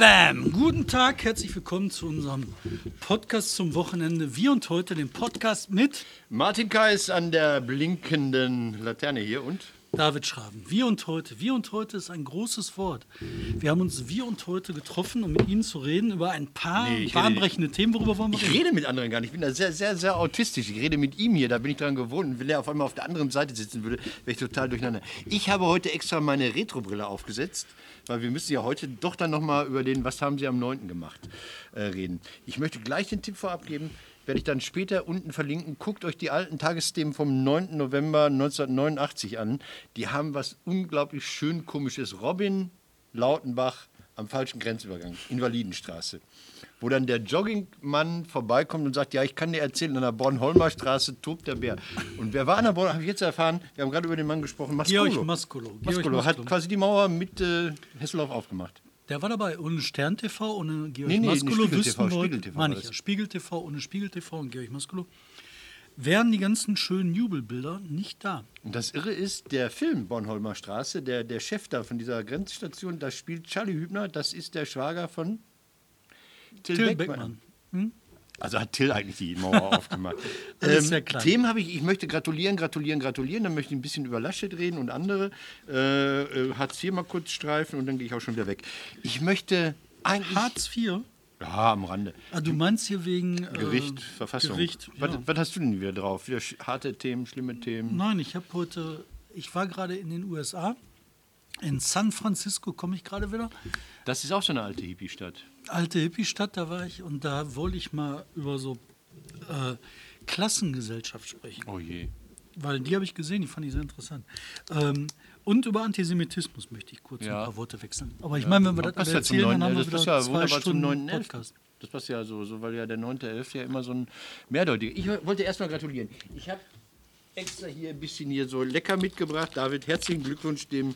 Bam! Guten Tag, herzlich willkommen zu unserem Podcast zum Wochenende. Wir und heute den Podcast mit Martin Kais an der blinkenden Laterne hier und David Schraben. Wir und heute. Wir und heute ist ein großes Wort. Wir haben uns wir und heute getroffen, um mit Ihnen zu reden über ein paar Nee, ich rede- bahnbrechende Themen. Worüber wollen wir ich reden? rede mit anderen gar nicht. Ich bin da sehr, sehr, sehr autistisch. Ich rede mit ihm hier, da bin ich dran gewohnt. Wenn er auf einmal auf der anderen Seite sitzen würde, wäre ich total durcheinander. Ich habe heute extra meine Retrobrille aufgesetzt, weil wir müssen ja heute doch dann nochmal über den Was haben Sie am 9. gemacht äh, reden. Ich möchte gleich den Tipp vorab geben, werde ich dann später unten verlinken. Guckt euch die alten Tagesthemen vom 9. November 1989 an. Die haben was unglaublich schön komisches. Robin Lautenbach am falschen Grenzübergang, Invalidenstraße. Wo dann der Joggingmann vorbeikommt und sagt, ja, ich kann dir erzählen, an der Bornholmer Straße tobt der Bär. Und wer war an der Born, habe ich jetzt erfahren, wir haben gerade über den Mann gesprochen, Maskolo. Georg Maskolo. Georg Maskolo hat quasi die Mauer mit äh, Hesselhoff aufgemacht. Der war dabei ohne Stern TV, ohne Georg Nee, nee, Maskolo. Spiegel wüssten TV, heute- Spiegel TV meine ich. Spiegel TV ohne Spiegel TV und Georg Maskolo. Wären die ganzen schönen Jubelbilder nicht da. Und das Irre ist, der Film Bornholmer Straße, der, der Chef da von dieser Grenzstation, da spielt Charlie Hübner, das ist der Schwager von Till, Till Beckmann. Beckmann. Also hat Till eigentlich die Mauer aufgemacht. Alles sehr klein. Themen habe ich, ich möchte gratulieren, gratulieren, gratulieren. Dann möchte ich ein bisschen über Laschet reden und andere. Äh, äh, Hartz IV mal kurz streifen und dann gehe ich auch schon wieder weg. Ich möchte eigentlich. Hartz IV. Ja, am Rande. Ah, du meinst hier wegen äh, Gericht, Verfassung. Gericht, was, ja. was hast du denn wieder drauf? Wieder harte Themen, schlimme Themen? Nein, ich habe heute, ich war gerade in den USA. In San Francisco komme ich gerade wieder. Das ist auch so eine alte Hippie-Stadt. Alte Hippie-Stadt, da war ich und da wollte ich mal über so äh, Klassengesellschaft sprechen. Oh je. Weil die habe ich gesehen, die fand ich sehr interessant. Ähm, und über Antisemitismus möchte ich kurz Ja. ein paar Worte wechseln. Aber ich meine, wenn wir das alle ja erzählen, dann 9. haben wir das wieder ja zwei wunderbar zum Stunden 9. Podcast. Das passt ja so, so, weil ja der 9.11. ja immer so ein mehrdeutiger. Ich wollte erstmal gratulieren. Ich habe extra hier ein bisschen hier so lecker mitgebracht. David, herzlichen Glückwunsch dem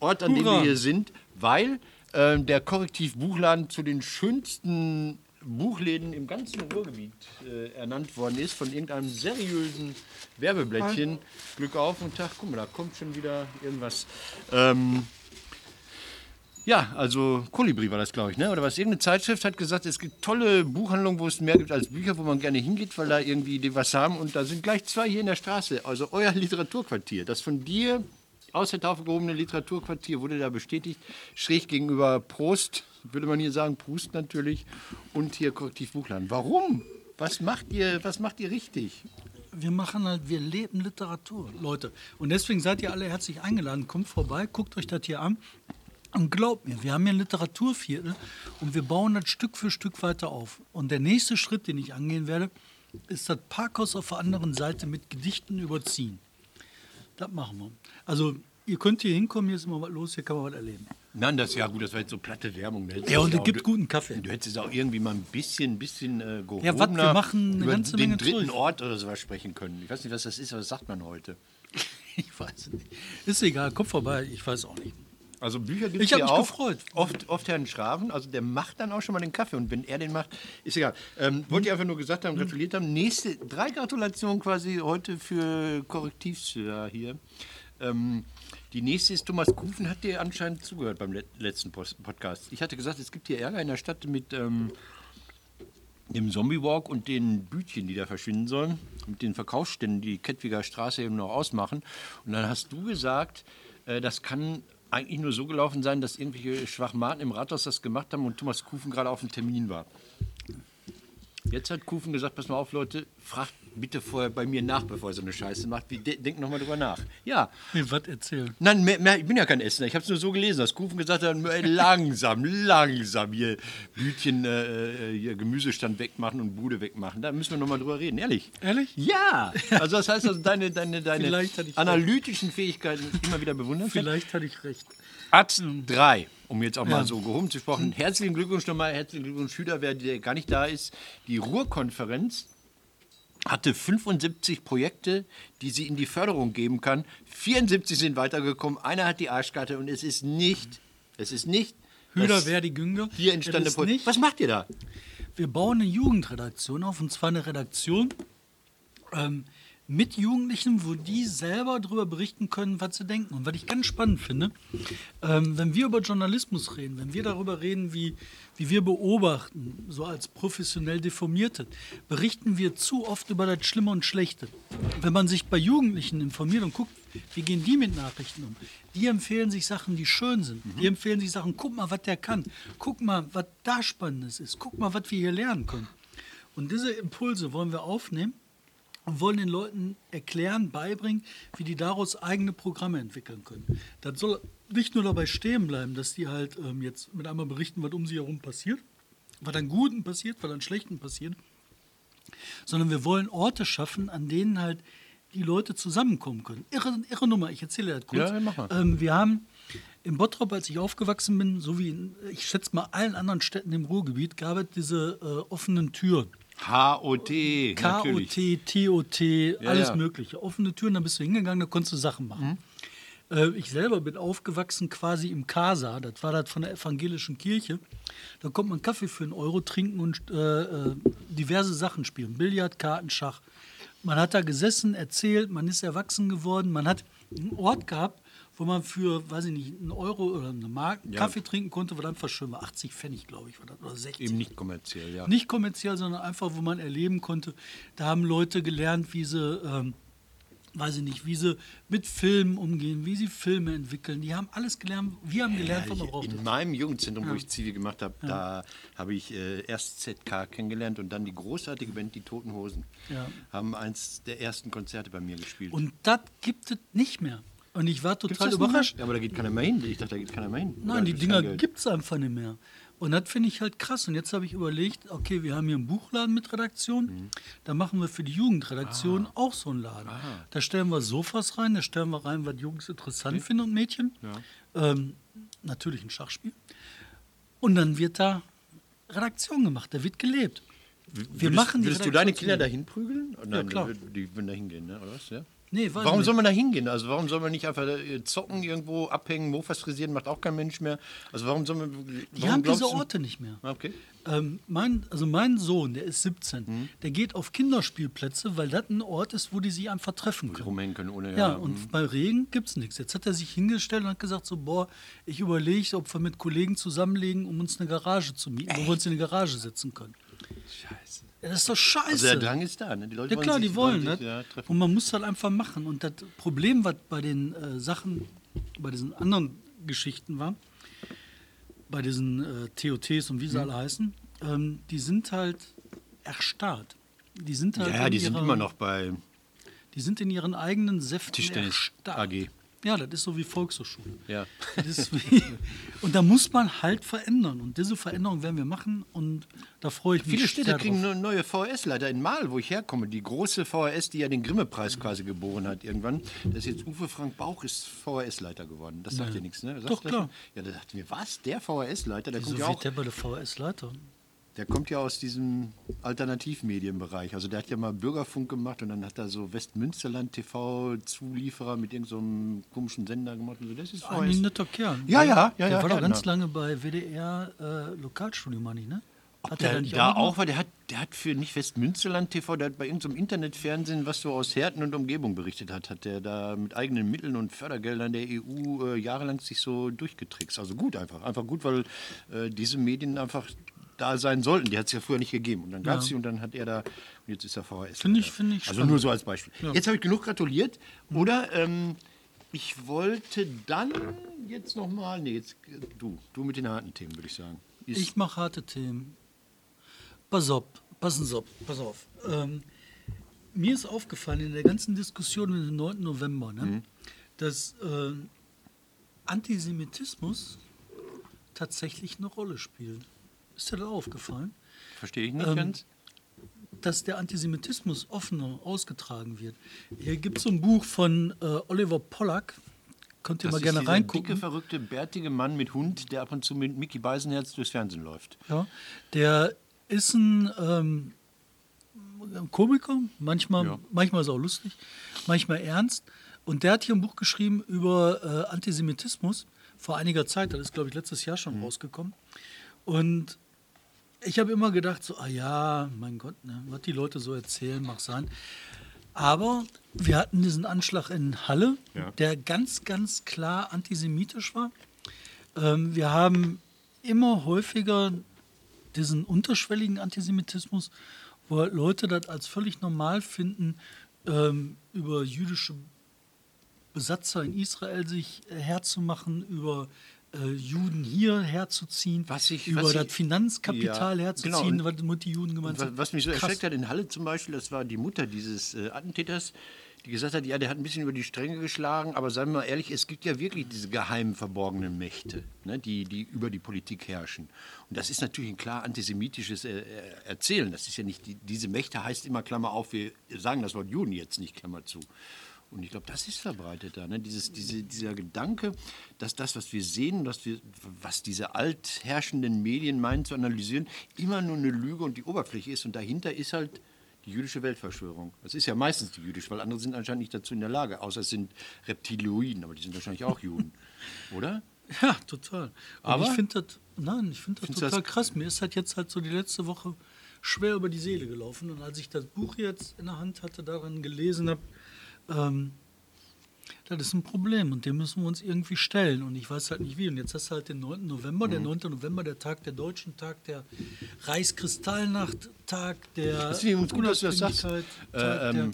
Ort, an dem Hurra. wir hier sind, weil ähm, der Korrektiv Buchladen zu den schönsten Buchläden im ganzen Ruhrgebiet äh, ernannt worden ist von irgendeinem seriösen Werbeblättchen. Glück auf und Tag, guck mal, da kommt schon wieder irgendwas. Ähm, ja, also Kolibri war das, glaube ich, ne? Oder was? Irgendeine Zeitschrift hat gesagt, es gibt tolle Buchhandlungen, wo es mehr gibt als Bücher, wo man gerne hingeht, weil da irgendwie die was haben. Und da sind gleich zwei hier in der Straße. Also euer Literaturquartier, das von dir aus der Taufe gehobene Literaturquartier wurde da bestätigt. Schräg gegenüber Prost, würde man hier sagen, Prust natürlich. Und hier Korrektiv Buchladen. Warum? Was macht ihr, was macht ihr richtig? Wir machen halt, wir leben Literatur, Leute. Und deswegen seid ihr alle herzlich eingeladen. Kommt vorbei, guckt euch das hier an. Und glaubt mir, wir haben hier ein Literaturviertel und wir bauen das Stück für Stück weiter auf. Und der nächste Schritt, den ich angehen werde, ist das Parkhaus auf der anderen Seite mit Gedichten überziehen. Das machen wir. Also, ihr könnt hier hinkommen, hier ist immer was los, hier kann man was erleben. Nein, das ja gut, das war jetzt so platte Werbung. Hättest Ja, und es gibt guten Kaffee. Du hättest auch irgendwie mal ein bisschen, bisschen äh, gehobener Ja, was, wir machen eine über ganze den Menge dritten Zeug. Ort oder sowas sprechen können. Ich weiß nicht, was das ist, aber das sagt man heute. Ich weiß nicht. Ist egal, kommt vorbei, ich weiß auch nicht. Also Bücher gibt es mich auch. gefreut. Oft, oft Herrn Schraven, also der macht dann auch schon mal den Kaffee. Und wenn er den macht, ist egal. Ähm, wollte ich einfach nur gesagt haben, gratuliert haben. Nächste, drei Gratulationen quasi heute für Korrektivsürer hier. Ähm, die nächste ist Thomas Kufen, hat dir anscheinend zugehört beim le letzten Podcast. Ich hatte gesagt, es gibt hier Ärger in der Stadt mit ähm, dem Zombie Walk und den Bütchen, die da verschwinden sollen, mit den Verkaufsständen, die die Kettwiger Straße eben noch ausmachen. Und dann hast du gesagt, äh, das kann eigentlich nur so gelaufen sein, dass irgendwelche Schwachmaten im Rathaus das gemacht haben und Thomas Kufen gerade auf dem Termin war. Jetzt hat Kufen gesagt, pass mal auf, Leute, fragt bitte vorher bei mir nach, bevor ihr so eine Scheiße macht. Wie, de denkt nochmal drüber nach. Ja, Mir was erzählen. Nein, mehr, mehr, ich bin ja kein Essener. Ich habe es nur so gelesen, dass Kufen gesagt hat, ey, langsam, langsam hier Bütchen, äh, hier Gemüsestand wegmachen und Bude wegmachen. Da müssen wir nochmal drüber reden, ehrlich. Ehrlich? Ja, also das heißt, also deine, deine, deine analytischen Fähigkeiten immer wieder bewundern. Vielleicht hatte ich recht. Arzt 3, um jetzt auch mal Ja. so gehoben zu sprechen. Herzlichen Glückwunsch nochmal, herzlichen Glückwunsch, Schüler, wer der gar nicht da ist. Die Ruhrkonferenz hatte 75 Projekte, die sie in die Förderung geben kann. 74 sind weitergekommen, einer hat die Arschkarte und es ist nicht, es ist nicht Hüder Verdi Günger. hier ist Projekt. Was macht ihr da? Wir bauen eine Jugendredaktion auf, und zwar eine Redaktion, ähm, mit Jugendlichen, wo die selber darüber berichten können, was sie denken. Und was ich ganz spannend finde, ähm, wenn wir über Journalismus reden, wenn wir darüber reden, wie, wie wir beobachten, so als professionell Deformierte, berichten wir zu oft über das Schlimme und Schlechte. Wenn man sich bei Jugendlichen informiert und guckt, wie gehen die mit Nachrichten um, die empfehlen sich Sachen, die schön sind. Die empfehlen sich Sachen, guck mal, was der kann. Guck mal, was da Spannendes ist. Guck mal, was wir hier lernen können. Und diese Impulse wollen wir aufnehmen und wollen den Leuten erklären, beibringen, wie die daraus eigene Programme entwickeln können. Das soll nicht nur dabei stehen bleiben, dass die halt ähm, jetzt mit einmal berichten, was um sie herum passiert, was an Guten passiert, was an Schlechten passiert, sondern wir wollen Orte schaffen, an denen halt die Leute zusammenkommen können. Irre, irre Nummer, ich erzähle das kurz. Ja, mach mal. Ähm, wir haben in Bottrop, als ich aufgewachsen bin, so wie in, ich schätze mal allen anderen Städten im Ruhrgebiet, gab es diese äh, offenen Türen. HOT. KOT, TOT, alles ja. Mögliche. Offene Türen, da bist du hingegangen, da konntest du Sachen machen. Äh, ich selber bin aufgewachsen quasi im Casa, das war das von der evangelischen Kirche. Da konnte man Kaffee für einen Euro trinken und äh, äh, diverse Sachen spielen. Billard, Karten, Schach. Man hat da gesessen, erzählt, man ist erwachsen geworden, man hat einen Ort gehabt, wo man für, weiß ich nicht, einen Euro oder eine Mark Ja. Kaffee trinken konnte, war dann verschön war. 80 Pfennig, glaube ich, war das, oder 60. Eben nicht kommerziell, ja. Nicht kommerziell, sondern einfach, wo man erleben konnte. Da haben Leute gelernt, wie sie, ähm, weiß ich nicht, wie sie mit Filmen umgehen, wie sie Filme entwickeln. Die haben alles gelernt. Wir haben gelernt, was man braucht. In meinem Jugendzentrum, wo ich Zivi gemacht habe, da habe ich äh, erst ZK kennengelernt und dann die großartige Band Die Toten Hosen. Ja. Haben eins der ersten Konzerte bei mir gespielt. Und das gibt es nicht mehr. Und ich war total überrascht. Ja, aber da geht keiner mehr hin. Ich dachte, da geht keiner mehr hin. Nein, Oder die Dinger gibt es einfach nicht mehr. Und das finde ich halt krass. Und jetzt habe ich überlegt, okay, wir haben hier einen Buchladen mit Redaktion. Mhm. Da machen wir für die Jugendredaktion Ah. auch so einen Laden. Da stellen wir Sofas rein, da stellen wir rein, was Jungs interessant finden und Mädchen. Ähm, natürlich ein Schachspiel. Und dann wird da Redaktion gemacht, da wird gelebt. Wir würdest, machen die Würdest du deine Kinder dahin prügeln? Oh, Nein, klar. die würden da hingehen, ne? oder was? Ja? Nee, Warum nicht. soll man da hingehen? Also warum soll man nicht einfach äh, zocken, irgendwo abhängen, Mofas frisieren, macht auch kein Mensch mehr. Also warum soll man... Die warum haben glaubst diese Orte nicht mehr. Ah, Okay. Ähm, mein, also mein Sohn, der ist 17, Mhm. der geht auf Kinderspielplätze, weil das ein Ort ist, wo die sich einfach treffen können. Rumhängen können ohne... Ja, mhm. und bei Regen gibt es nichts. Jetzt hat er sich hingestellt und hat gesagt, so, boah, ich überlege, ob wir mit Kollegen zusammenlegen, um uns eine Garage zu mieten, wo wir uns in die Garage setzen können. Scheiße. Ja, das ist doch scheiße. Also der Drang ist da, ne? Die Leute ja klar, sich, die wollen das. sich, ja, und man muss halt einfach machen. Und das Problem, was bei den äh, Sachen, bei diesen anderen Geschichten war, bei diesen äh, TOTs und wie Mhm. sie alle heißen, ähm, die sind halt erstarrt. Die sind halt Ja, die sind ihrer- immer noch bei Die sind in ihren eigenen Säften Tischtennis erstarrt. AG. Ja, das ist so wie Volkshochschule. Ja. Wie, und da muss man halt verändern. Und diese Veränderung werden wir machen. Und da freue ich mich Viele Städte kriegen eine neue VHS-Leiter. In Mal, wo ich herkomme, die große VHS, die ja den Grimme-Preis quasi geboren hat irgendwann. Das ist jetzt Uwe Frank Bauch ist VHS-Leiter geworden. Das sagt dir nichts, ne? Doch, klar. Ja, da dachten wir, was? Der VHS-Leiter? Der, Wieso kommt ja auch- der bei der VS-Leiter? Der kommt ja aus diesem Alternativmedienbereich. Also der hat ja mal Bürgerfunk gemacht und dann hat er so Westmünsterland TV-Zulieferer mit irgendeinem so komischen Sender gemacht. Und so. Das ist Eigentlich ein netter Kerl. Ja, ja, ja, Der ja, war doch ganz genau. lange bei WDR äh, Lokalstudio, meine ich, ne? Hat Der, da auch, weil der hat, der hat für nicht Westmünsterland TV, der hat bei irgendeinem Internetfernsehen, was so aus Herten und Umgebung berichtet hat, hat der da mit eigenen Mitteln und Fördergeldern der EU äh, jahrelang sich so durchgetrickst. Also gut einfach. Einfach gut, weil äh, diese Medien einfach da sein sollten. Die hat es ja früher nicht gegeben. Und dann gab es sie und dann hat er da, und jetzt ist er VHS. Finde ich- finde ich Also spannend. nur so als Beispiel. Jetzt habe ich genug gratuliert. Oder ähm, ich wollte dann jetzt nochmal, nee, jetzt du, du mit den harten Themen, würde ich sagen. Ist- Ich mache harte Themen. Pass auf, passen Sie auf, pass auf. Ähm, mir ist aufgefallen in der ganzen Diskussion mit dem 9. November, ne, Mhm. dass äh, Antisemitismus tatsächlich eine Rolle spielt. Ist dir das aufgefallen? Verstehe ich nicht Ähm, ganz. dass der Antisemitismus offener ausgetragen wird. Hier gibt es so ein Buch von äh, Oliver Pollack. Könnt ihr Das mal gerne dieser reingucken. dicke, verrückte, bärtige Mann mit Hund, der ab und zu mit Mickey Beisenherz durchs Fernsehen läuft. Ja, der ist ein ähm, Komiker, manchmal, Ja. manchmal ist er auch lustig, manchmal ernst. Und der hat hier ein Buch geschrieben über äh, Antisemitismus vor einiger Zeit. Das ist, glaube ich, letztes Jahr Mhm. schon rausgekommen. Und ich habe immer gedacht, so, ah ja, mein Gott, ne, was die Leute so erzählen, mag sein. Aber wir hatten diesen Anschlag in Halle, Ja. der ganz, ganz klar antisemitisch war. Ähm, wir haben immer häufiger diesen unterschwelligen Antisemitismus, wo halt Leute das als völlig normal finden, ähm, über jüdische Besatzer in Israel sich äh, herzumachen, über äh, Juden hier herzuziehen, Was ich- über was das ich- Finanzkapital Ja, herzuziehen, genau. was die Juden gemeint sind. was mich so Krass. erschreckt hat in Halle zum Beispiel, das war die Mutter dieses äh, Attentäters, die gesagt hat, ja, der hat ein bisschen über die Stränge geschlagen, aber seien wir mal ehrlich, es gibt ja wirklich diese geheimen, verborgenen Mächte, ne, die, die über die Politik herrschen. Und das ist natürlich ein klar antisemitisches äh, äh, Erzählen. Das ist ja nicht, die, diese Mächte heißt immer, Klammer auf, wir sagen das Wort Juden jetzt nicht, Klammer zu. Und ich glaube, das ist verbreitet da. Ne? Dieses, diese, dieser Gedanke, dass das, was wir sehen, dass wir, was diese altherrschenden Medien meinen zu analysieren, immer nur eine Lüge und die Oberfläche ist. Und dahinter ist halt die jüdische Weltverschwörung. Das ist ja meistens die jüdische, weil andere sind anscheinend nicht dazu in der Lage, außer es sind Reptiloiden, aber die sind wahrscheinlich auch Juden. Oder? Ja, total. Und Aber- ich finde das, nein, ich finde das total das- krass. Mir ist halt jetzt halt so die letzte Woche schwer über die Seele gelaufen. Und als ich das Buch jetzt in der Hand hatte, daran gelesen habe, ähm, das ist ein Problem und dem müssen wir uns irgendwie stellen. Und ich weiß halt nicht wie. Und jetzt hast du halt den 9. November, Mhm. der 9. November, der Tag der Deutschen Tag, der Reichskristallnacht, Tag der Das ist gut, dass du das sagst. Tag ähm, der,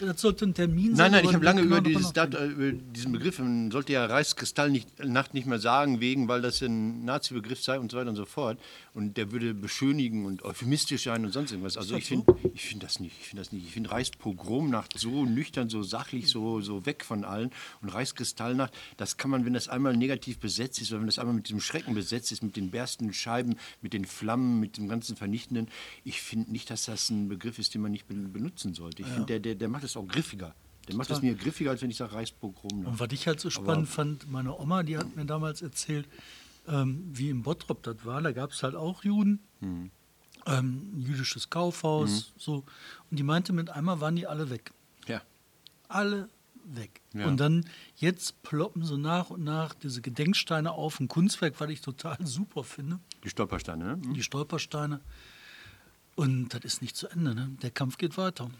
das sollte ein Termin sein. Nein, nein, ich habe lange über, dieses Dat, über diesen Begriff, man sollte ja Reichskristall nicht, Nacht nicht mehr sagen, wegen, weil das ein Nazi-Begriff sei und so weiter und so fort. Und der würde beschönigen und euphemistisch sein und sonst irgendwas. Also ich finde ich find das nicht. Ich finde das nicht. Ich finde Reichspogromnacht so nüchtern, so sachlich, so, so weg von allen. Und Reichskristallnacht, das kann man, wenn das einmal negativ besetzt ist, oder wenn das einmal mit diesem Schrecken besetzt ist, mit den berstenden Scheiben, mit den Flammen, mit dem ganzen Vernichtenden, ich finde nicht, dass das ein Begriff ist, den man nicht be- benutzen sollte. Ich finde, der, der, der macht es auch griffiger. Der macht es mir griffiger, als wenn ich sage Reichspogrom. Und was ich halt so spannend fand, meine Oma, die hat mir damals erzählt, ähm, wie in Bottrop das war. Da gab es halt auch Juden, Hm. ähm, ein jüdisches Kaufhaus, so. Und die meinte, mit einmal waren die alle weg. Ja. Alle weg. Ja. Und dann jetzt ploppen so nach und nach diese Gedenksteine auf, ein Kunstwerk, was ich total super finde, Die Stolpersteine, ne? die Stolpersteine. Und das ist nicht zu Ende, ne? Der Kampf geht weiter.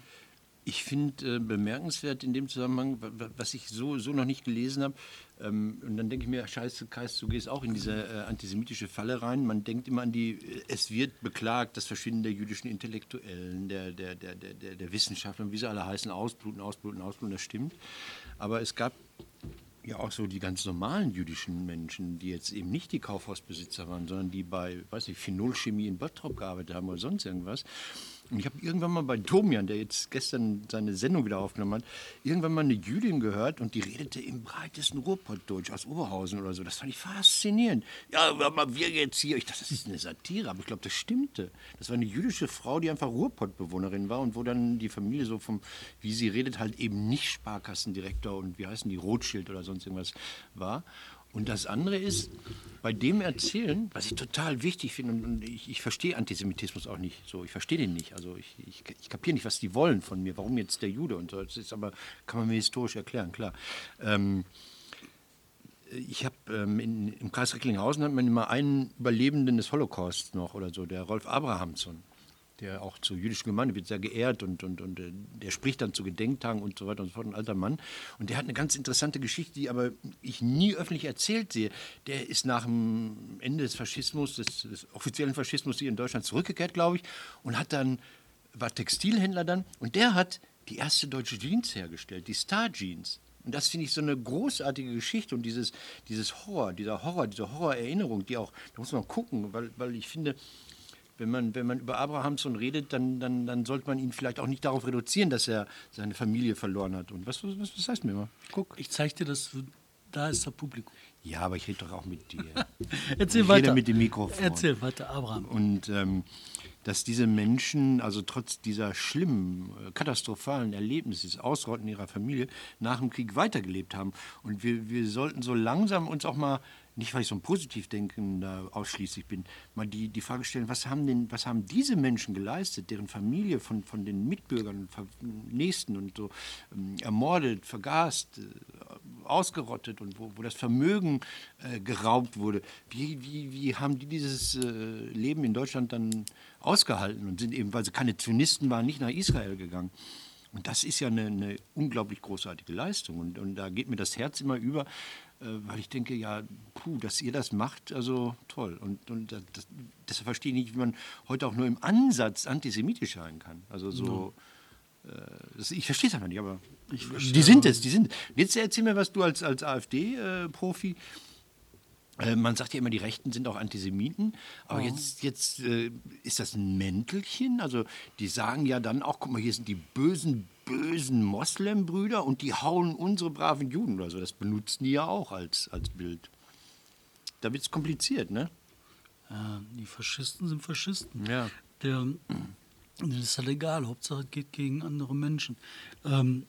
Ich finde äh, bemerkenswert in dem Zusammenhang, wa- wa- was ich so, so noch nicht gelesen habe, ähm, und dann denke ich mir, scheiße, Kais, du gehst auch in diese äh, antisemitische Falle rein. Man denkt immer an die, äh, es wird beklagt, das Verschwinden der jüdischen Intellektuellen, der, der, der, der, der, Wissenschaftler, wie sie alle heißen, ausbluten, ausbluten, ausbluten, das stimmt. Aber es gab ja auch so die ganz normalen jüdischen Menschen, die jetzt eben nicht die Kaufhausbesitzer waren, sondern die bei, weiß ich, Phenolchemie in Bottrop gearbeitet haben oder sonst irgendwas. Ich habe irgendwann mal bei Domian, der jetzt gestern seine Sendung wieder aufgenommen hat, irgendwann mal eine Jüdin gehört und die redete im breitesten Ruhrpottdeutsch aus Oberhausen oder so. Das fand ich faszinierend. Ja, aber wir jetzt hier, ich dachte, das ist eine Satire, aber ich glaube, das stimmte. Das war eine jüdische Frau, die einfach Ruhrpottbewohnerin war und wo dann die Familie so vom, wie sie redet, halt eben nicht Sparkassendirektor und wie heißen die, Rothschild oder sonst irgendwas war. Und das andere ist, bei dem Erzählen, was ich total wichtig finde, und, ich, ich verstehe Antisemitismus auch nicht so, ich verstehe den nicht. Also ich, ich, ich kapiere nicht, was die wollen von mir, warum jetzt der Jude und so. Das ist aber, kann man mir historisch erklären, klar. Ähm, ich habe ähm, im Kreis Recklinghausen hat man immer einen Überlebenden des Holocausts noch oder so, der Rolf Abrahamsson, der auch zur jüdischen Gemeinde wird sehr geehrt und, und, und äh, der spricht dann zu Gedenktagen und so weiter und so fort, ein alter Mann. Und der hat eine ganz interessante Geschichte, die aber ich nie öffentlich erzählt sehe. Der ist nach dem Ende des Faschismus, des, des offiziellen Faschismus hier in Deutschland zurückgekehrt, glaube ich, und hat dann, war Textilhändler dann und der hat die erste deutsche Jeans hergestellt, die Star Jeans. Und das finde ich so eine großartige Geschichte und dieses, dieses Horror, dieser Horror, diese Horrorerinnerung, die auch, da muss man gucken, weil, weil ich finde, wenn man, wenn man über Abrahamson redet, dann, dann, dann sollte man ihn vielleicht auch nicht darauf reduzieren, dass er seine Familie verloren hat. Und was, was, was heißt mir mal? Guck. Ich zeige dir das, da ist das Publikum. Ja, aber ich rede doch auch mit dir. Erzähl ich weiter. rede mit dem Mikrofon. Erzähl weiter, Abraham. Und ähm, dass diese Menschen, also trotz dieser schlimmen, äh, katastrophalen Erlebnisse, des Ausrotten ihrer Familie, nach dem Krieg weitergelebt haben. Und wir, wir sollten so langsam uns auch mal, nicht weil ich so ein Positivdenkender ausschließlich bin, mal die, die Frage stellen, was haben, denn, was haben diese Menschen geleistet, deren Familie von, von den Mitbürgern, Nächsten und so ähm, ermordet, vergast, äh, ausgerottet und wo, wo das Vermögen äh, geraubt wurde. Wie, wie, wie haben die dieses äh, Leben in Deutschland dann ausgehalten und sind eben, weil sie keine Zionisten waren, nicht nach Israel gegangen? Und das ist ja eine, eine unglaublich großartige Leistung. Und, und da geht mir das Herz immer über, weil ich denke, ja, puh, dass ihr das macht, also toll. Und, und das, deshalb verstehe ich nicht, wie man heute auch nur im Ansatz antisemitisch sein kann. Also so. Ja. Äh, das, ich verstehe es einfach nicht, aber die sind es, die sind. Jetzt erzähl mir, was du als, als AfD-Profi. Äh, man sagt ja immer, die Rechten sind auch Antisemiten, aber oh. jetzt, jetzt äh, ist das ein Mäntelchen. Also die sagen ja dann auch, guck mal, hier sind die bösen bösen Moslembrüder und die hauen unsere braven Juden oder so. Das benutzen die ja auch als, als Bild. Da wird es kompliziert, ne? Ja, die Faschisten sind Faschisten. Ja. Der, das ist halt egal, Hauptsache es geht gegen andere Menschen. Ähm,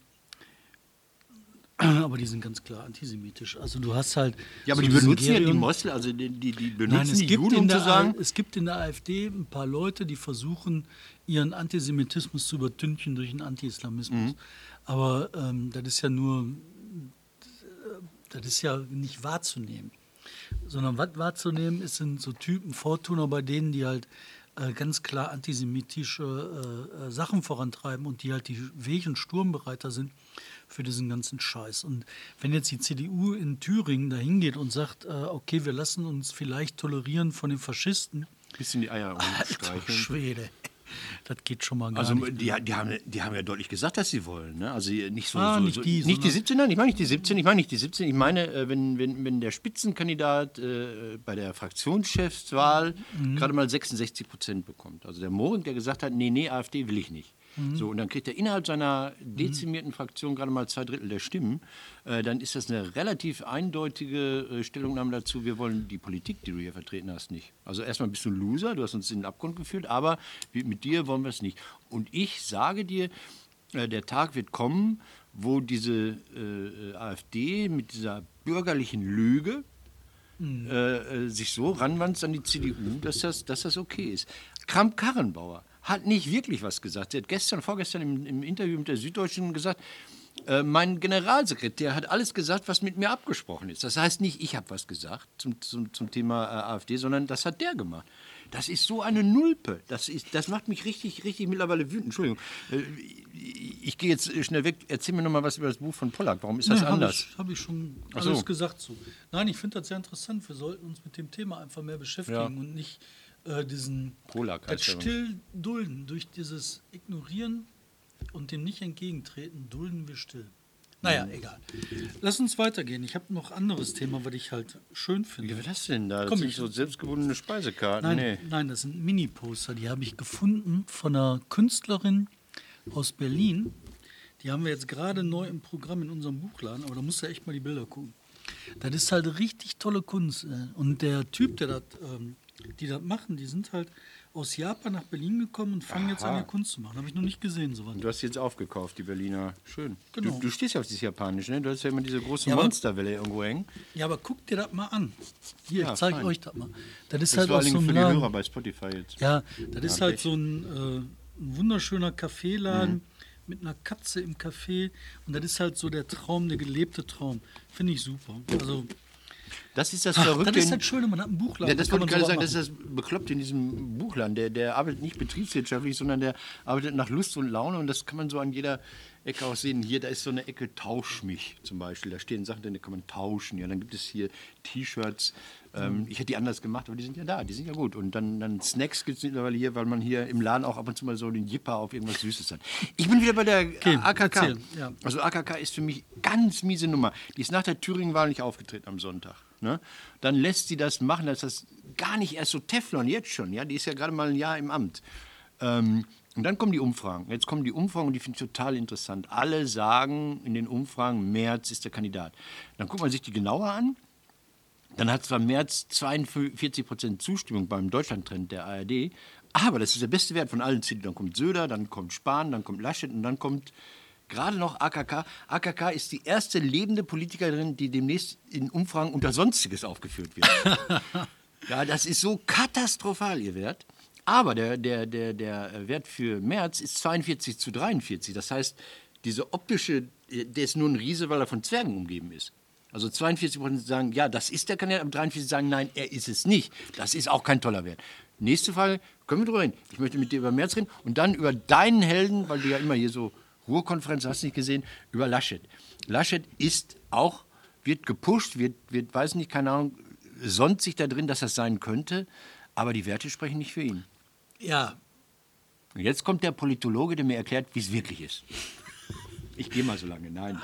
aber die sind ganz klar antisemitisch. Also du hast halt. Ja, aber so die benutzen ja die Moslem, also die, die, die benutzen Nein, es die gibt Juden, um zu sagen. Es gibt in der AfD ein paar Leute, die versuchen, ihren Antisemitismus zu übertünchen durch einen Anti-Islamismus. Mhm. Aber ähm, das ist ja nur, das ist ja nicht wahrzunehmen. Sondern was wahrzunehmen ist, sind so Typen Vortuner, bei denen die halt äh, ganz klar antisemitische äh, äh, Sachen vorantreiben und die halt die Weg- und Sturmbereiter sind für diesen ganzen Scheiß. Und wenn jetzt die CDU in Thüringen dahin geht und sagt, äh, okay, wir lassen uns vielleicht tolerieren von den Faschisten. Bisschen die Eier umstreichen. Schwede. Das geht schon mal gar also, nicht. Die, die, haben, die haben ja deutlich gesagt, dass sie wollen. Ne? Also nicht so. Ah, so, nicht so, die, nicht die 17, nein, ich meine nicht die 17, ich meine nicht die 17. Ich meine, äh, wenn, wenn, wenn der Spitzenkandidat äh, bei der Fraktionschefswahl mhm. gerade mal 66 Prozent bekommt. Also der Mohren, der gesagt hat, nee, nee, AfD will ich nicht. Mhm. So, und dann kriegt er innerhalb seiner dezimierten Fraktion gerade mal zwei Drittel der Stimmen. Äh, dann ist das eine relativ eindeutige äh, Stellungnahme dazu, wir wollen die Politik, die du hier vertreten hast, nicht. Also erstmal bist du ein Loser, du hast uns in den Abgrund geführt, aber mit dir wollen wir es nicht. Und ich sage dir, äh, der Tag wird kommen, wo diese äh, AfD mit dieser bürgerlichen Lüge, mhm. äh, sich so ranwandt an die CDU, dass das, dass das okay ist. Kramp-Karrenbauer hat nicht wirklich was gesagt. Sie hat gestern, vorgestern im, im Interview mit der Süddeutschen gesagt, äh, mein Generalsekretär hat alles gesagt, was mit mir abgesprochen ist. Das heißt nicht, ich habe was gesagt zum, zum, zum Thema äh, AfD, sondern das hat der gemacht. Das ist so eine Nulpe. Das, ist, das macht mich richtig, richtig mittlerweile wütend. Entschuldigung. Äh, ich gehe jetzt schnell weg. Erzähl mir noch mal was über das Buch von Pollack. Warum ist das nee, anders? Habe ich, hab ich, schon alles so. gesagt zu. Nein, ich finde das sehr interessant. Wir sollten uns mit dem Thema einfach mehr beschäftigen ja. und nicht äh, diesen das still dulden, durch dieses Ignorieren und dem nicht entgegentreten, dulden wir still. Naja, mhm. egal. Lass uns weitergehen. Ich habe noch anderes Thema, was ich halt schön finde. Wie war das denn da? Das Komm, sind so selbstgebundene Speisekarten. Nein, nee. nein das sind Mini-Poster. Die habe ich gefunden von einer Künstlerin aus Berlin. Die haben wir jetzt gerade neu im Programm in unserem Buchladen, aber da musst du echt mal die Bilder gucken. Das ist halt richtig tolle Kunst. Äh. Und der Typ, der das ähm, die das machen, die sind halt aus Japan nach Berlin gekommen und fangen Aha. jetzt an, hier Kunst zu machen. Habe ich noch nicht gesehen, sowas. Du hast jetzt aufgekauft, die Berliner. Schön. Genau. Du, du stehst ja auf dieses Japanische, ne? Du hast ja immer diese große ja, Monsterwelle irgendwo hängen. Ja, aber guck dir das mal an. Hier, ja, ich zeige euch das mal. Das ist das halt auch so ein für die Hörer bei Spotify jetzt. Ja, das ist halt so ein, äh, ein wunderschöner Kaffeeladen. Mhm mit einer Katze im Café und das ist halt so der Traum, der gelebte Traum. Finde ich super. Also das ist das Ach, Verrückte. Das ist das Schöne, man hat einen Buchladen. Ja, das wollte ich gerade sagen, das ist das Bekloppte in diesem Buchladen. Der, der arbeitet nicht betriebswirtschaftlich, sondern der arbeitet nach Lust und Laune und das kann man so an jeder Ecke auch sehen. Hier, da ist so eine Ecke Tausch mich zum Beispiel. Da stehen Sachen drin, die kann man tauschen. Ja, dann gibt es hier T-Shirts. Ähm, ich hätte die anders gemacht, aber die sind ja da, die sind ja gut. Und dann, dann Snacks gibt es mittlerweile hier, weil man hier im Laden auch ab und zu mal so den Jipper auf irgendwas Süßes hat. Ich bin wieder bei der okay, AKK. Ja. Also AKK ist für mich ganz miese Nummer. Die ist nach der Thüringen-Wahl nicht aufgetreten am Sonntag. Ne? Dann lässt sie das machen, das ist gar nicht erst so Teflon, jetzt schon. Ja? Die ist ja gerade mal ein Jahr im Amt. Ähm, und dann kommen die Umfragen. Jetzt kommen die Umfragen und die finde ich total interessant. Alle sagen in den Umfragen, März ist der Kandidat. Dann guckt man sich die genauer an. Dann hat zwar März 42 Prozent Zustimmung beim Deutschlandtrend der ARD, aber das ist der beste Wert von allen Zielen. Dann kommt Söder, dann kommt Spahn, dann kommt Laschet und dann kommt gerade noch AKK. AKK ist die erste lebende Politikerin, die demnächst in Umfragen unter Sonstiges aufgeführt wird. ja, das ist so katastrophal, ihr Wert. Aber der, der, der, der Wert für März ist 42 zu 43. Das heißt, diese optische, der ist nur ein Riese, weil er von Zwergen umgeben ist. Also 42 Prozent sagen, ja, das ist der Kandidat, aber 43 sagen, nein, er ist es nicht. Das ist auch kein toller Wert. Nächste Frage, können wir drüber reden. Ich möchte mit dir über März reden und dann über deinen Helden, weil du ja immer hier so Ruhrkonferenz, hast nicht gesehen, über Laschet. Laschet ist auch, wird gepusht, wird, wird weiß nicht, keine Ahnung, sonnt sich da drin, dass das sein könnte, aber die Werte sprechen nicht für ihn. Ja, Und jetzt kommt der Politologe, der mir erklärt, wie es wirklich ist. Ich gehe mal so lange, nein.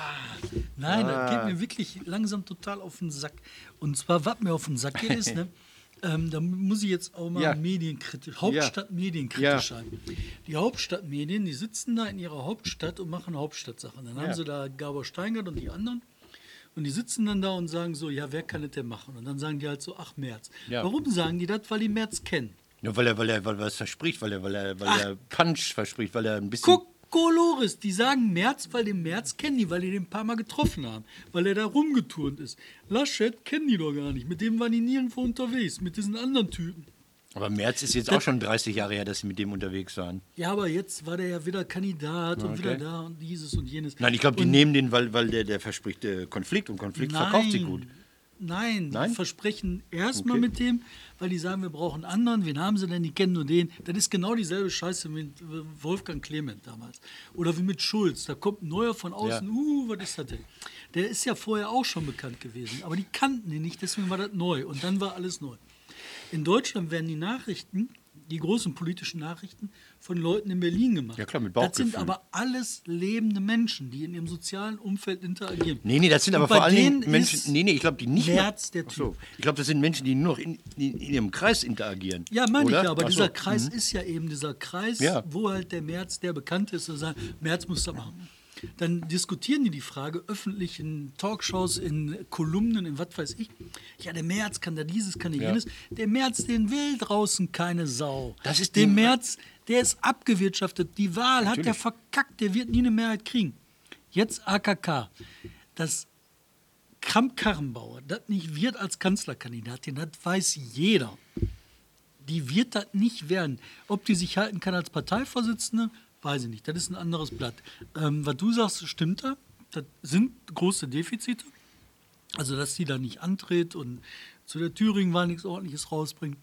Nein, das Ah. geht mir wirklich langsam total auf den Sack. Und zwar, was mir auf den Sack geht, ist, ne, ähm, da muss ich jetzt auch mal Ja. medienkritisch, Hauptstadtmedienkritisch Ja. sein. Die Hauptstadtmedien, die sitzen da in ihrer Hauptstadt und machen Hauptstadtsachen. Dann haben Ja. sie da Gabor Steingart und die anderen. Und die sitzen dann da und sagen so, ja, wer kann das denn machen? Und dann sagen die halt so, ach, März. Ja. Warum sagen die das? Weil die März kennen. Ja, weil er, weil er, weil er was verspricht, weil er, weil er, weil er Punch verspricht, weil er ein bisschen. Guck, Kokolores, die sagen März, weil den März kennen die, weil die den ein paar Mal getroffen haben, weil er da rumgeturnt ist. Laschet kennen die doch gar nicht, mit dem waren die nirgendwo unterwegs, mit diesen anderen Typen. Aber Merz ist jetzt auch schon 30 Jahre her, dass sie mit dem unterwegs waren. Ja, aber jetzt war der ja wieder Kandidat und Okay. wieder da und dieses und jenes. Nein, ich glaube, die Und nehmen den, weil, weil der, der verspricht äh, Konflikt und Konflikt verkauft sie gut. Nein, Nein? die versprechen erstmal Okay. mit dem, weil die sagen, wir brauchen einen anderen. Wen haben sie denn? Die kennen nur den. Das ist genau dieselbe Scheiße mit Wolfgang Clement damals. Oder wie mit Schulz. Da kommt ein neuer von außen. Ja. Uh, was ist das denn? Der ist ja vorher auch schon bekannt gewesen. Aber die kannten ihn nicht, deswegen war das neu. Und dann war alles neu. In Deutschland werden die Nachrichten, die großen politischen Nachrichten, von Leuten in Berlin gemacht. Ja, klar, mit Das sind Bauchgefühl. aber alles lebende Menschen, die in ihrem sozialen Umfeld interagieren. Nee, nee, das sind Und aber vor allen Dingen Menschen. Nee, nee, ich glaube, die nicht. Merz der Ach so. Typ. Ich glaube, das sind Menschen, die nur noch in, in, in ihrem Kreis interagieren. Ja, meine ich ja, aber Ach dieser. Kreis ist ja eben dieser Kreis, Ja. wo halt der März, der bekannt ist, und sagt, März muss das machen. Dann diskutieren die die Frage öffentlich in Talkshows, in Kolumnen, in was weiß ich. Ja, der März kann da dieses, kann da Ja. jenes. Der März, den will draußen keine Sau. Das ist der März, der ist abgewirtschaftet. Die Wahl hat Natürlich. der verkackt, der wird nie eine Mehrheit kriegen. Jetzt AKK. Das Kramp-Karrenbauer, das nicht wird als Kanzlerkandidatin, das weiß jeder die wird das nicht werden. Ob die sich halten kann als Parteivorsitzende, weiß ich nicht. Das ist ein anderes Blatt. Ähm, was du sagst, stimmt da. Das sind große Defizite. Also, dass sie da nicht antritt und zu der Thüringen-Wahl nichts Ordentliches rausbringt.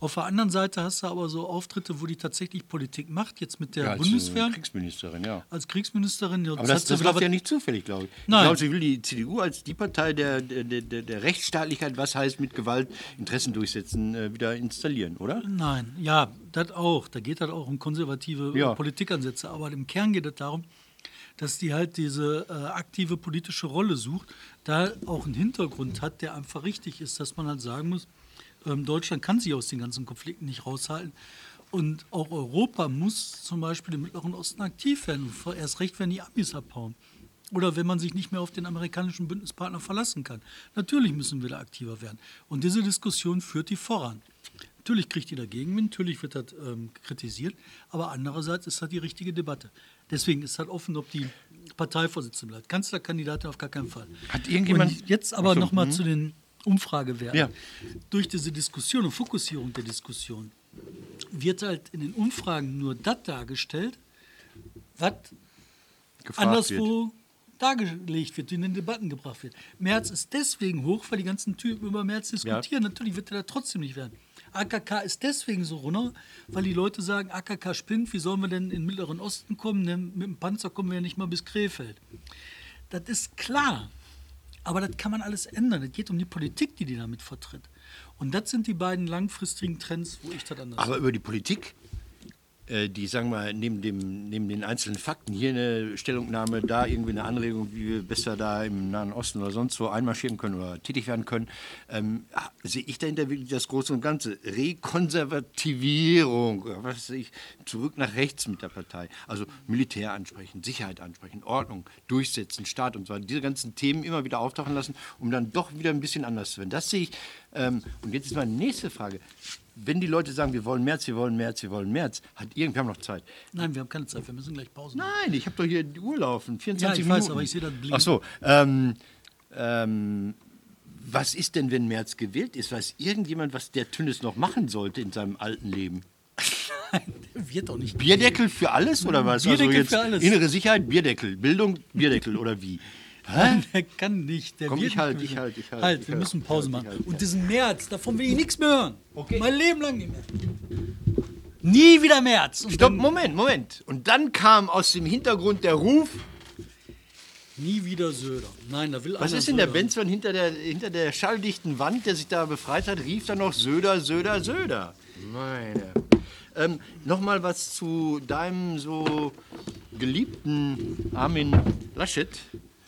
Auf der anderen Seite hast du aber so Auftritte, wo die tatsächlich Politik macht, jetzt mit der Ja, als, Bundeswehr, äh, Kriegsministerin, ja. als Kriegsministerin. Aber das, das läuft ja nicht zufällig, glaube ich. Nein. Ich glaube, sie will die CDU als die Partei der, der, der, der Rechtsstaatlichkeit, was heißt mit Gewalt Interessen durchsetzen, äh, wieder installieren, oder? Nein, ja, das auch. Da geht das auch um konservative Ja. äh, Politikansätze. Aber im Kern geht es darum, dass die halt diese äh, aktive politische Rolle sucht, da auch einen Hintergrund hat, der einfach richtig ist, dass man halt sagen muss, ähm, Deutschland kann sich aus den ganzen Konflikten nicht raushalten. Und auch Europa muss zum Beispiel im Mittleren Osten aktiv werden. Erst recht, wenn die Amis abhauen. Oder wenn man sich nicht mehr auf den amerikanischen Bündnispartner verlassen kann. Natürlich müssen wir da aktiver werden. Und diese Diskussion führt die voran. Natürlich kriegt die dagegen, natürlich wird das ähm, kritisiert, aber andererseits ist das die richtige Debatte. Deswegen ist halt offen, ob die Parteivorsitzende bleibt. Kanzlerkandidatin auf gar keinen Fall. Hat irgendjemand- Und jetzt aber so, nochmal hm. zu den Umfragewerten. Ja. Durch diese Diskussion und Fokussierung der Diskussion wird halt in den Umfragen nur das dargestellt, was anderswo dargelegt wird, in den Debatten gebracht wird. März ist deswegen hoch, weil die ganzen Typen über März diskutieren. Natürlich wird er da trotzdem nicht werden. AKK ist deswegen so runter, weil die Leute sagen, AKK spinnt, wie sollen wir denn in den Mittleren Osten kommen? Denn mit dem Panzer kommen wir ja nicht mal bis Krefeld. Das ist klar. Aber das kann man alles ändern. Es geht um die Politik, die die damit vertritt. Und das sind die beiden langfristigen Trends, wo ich das anders Aber über die Politik, die, sagen wir mal, neben, dem, neben den einzelnen Fakten, hier eine Stellungnahme, da irgendwie eine Anregung, wie wir besser da im Nahen Osten oder sonst wo einmarschieren können oder tätig werden können, ähm, ah, sehe ich dahinter wirklich das Große und Ganze. Rekonservativierung, was weiß ich, zurück nach rechts mit der Partei. Also Militär ansprechen, Sicherheit ansprechen, Ordnung, durchsetzen, Staat und so weiter. Diese ganzen Themen immer wieder auftauchen lassen, um dann doch wieder ein bisschen anders zu werden. Das sehe ich. Ähm, und jetzt ist meine nächste Frage. Wenn die Leute sagen, wir wollen März, wir wollen März, wir wollen März, hat irgend, wir haben noch Zeit. Nein, wir haben keine Zeit, wir müssen gleich Pause machen. Nein, ich habe doch hier die Uhr laufen, 24 Ja, ich Minuten. weiß, aber ich sehe das blinken. Ach so, ähm, ähm, was ist denn, wenn März gewählt ist? Weiß irgendjemand, was der Tünnes noch machen sollte in seinem alten Leben? Wird doch nicht. Bierdeckel für alles oder was? Also Bierdeckel für alles. Innere Sicherheit, Bierdeckel. Bildung, Bierdeckel oder wie? Hä? Der kann nicht. Der Komm, ich halt, nicht ich halt, ich halt, Halt, ich wir halt, müssen Pause halt, machen. halt, Und diesen März, davon will ich nichts mehr hören. Okay. Mein Leben lang nicht mehr. Nie wieder März. Und Stopp, dann Moment, Moment. Und dann kam aus dem Hintergrund der Ruf, Nie wieder Söder. Nein, da will was ist denn der. Benzmann hinter der, hinter der schalldichten Wand, der sich da befreit hat, rief dann noch Söder, Söder, Söder. Meine. Ähm, Nochmal was zu deinem so geliebten Armin Laschet.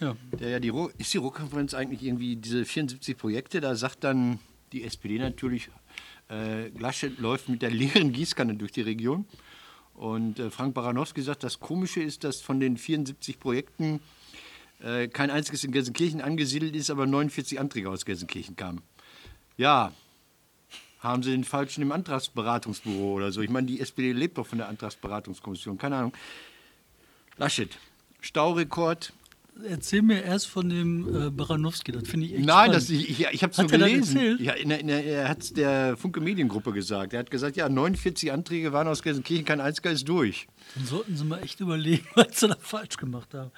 Ja. Der ja die Ruhr, ist die Ruhrkonferenz eigentlich irgendwie diese 74 Projekte? Da sagt dann die SPD natürlich, äh, Laschet läuft mit der leeren Gießkanne durch die Region. Und äh, Frank Baranowski sagt, das Komische ist, dass von den 74 Projekten äh, kein einziges in Gelsenkirchen angesiedelt ist, aber 49 Anträge aus Gelsenkirchen kamen. Ja, haben sie den falschen im Antragsberatungsbüro oder so. Ich meine, die SPD lebt doch von der Antragsberatungskommission, keine Ahnung. Laschet, Staurekord. Erzähl mir erst von dem äh, Baranowski, das finde ich echt Nein, spannend. das, ich, ich, ich habe es nur er gelesen. Ja, in in er hat es der Funke Mediengruppe gesagt. Er hat gesagt, ja, 49 Anträge waren aus Gelsenkirchen, kein einziger ist durch. Dann sollten sie mal echt überlegen, was sie da falsch gemacht haben.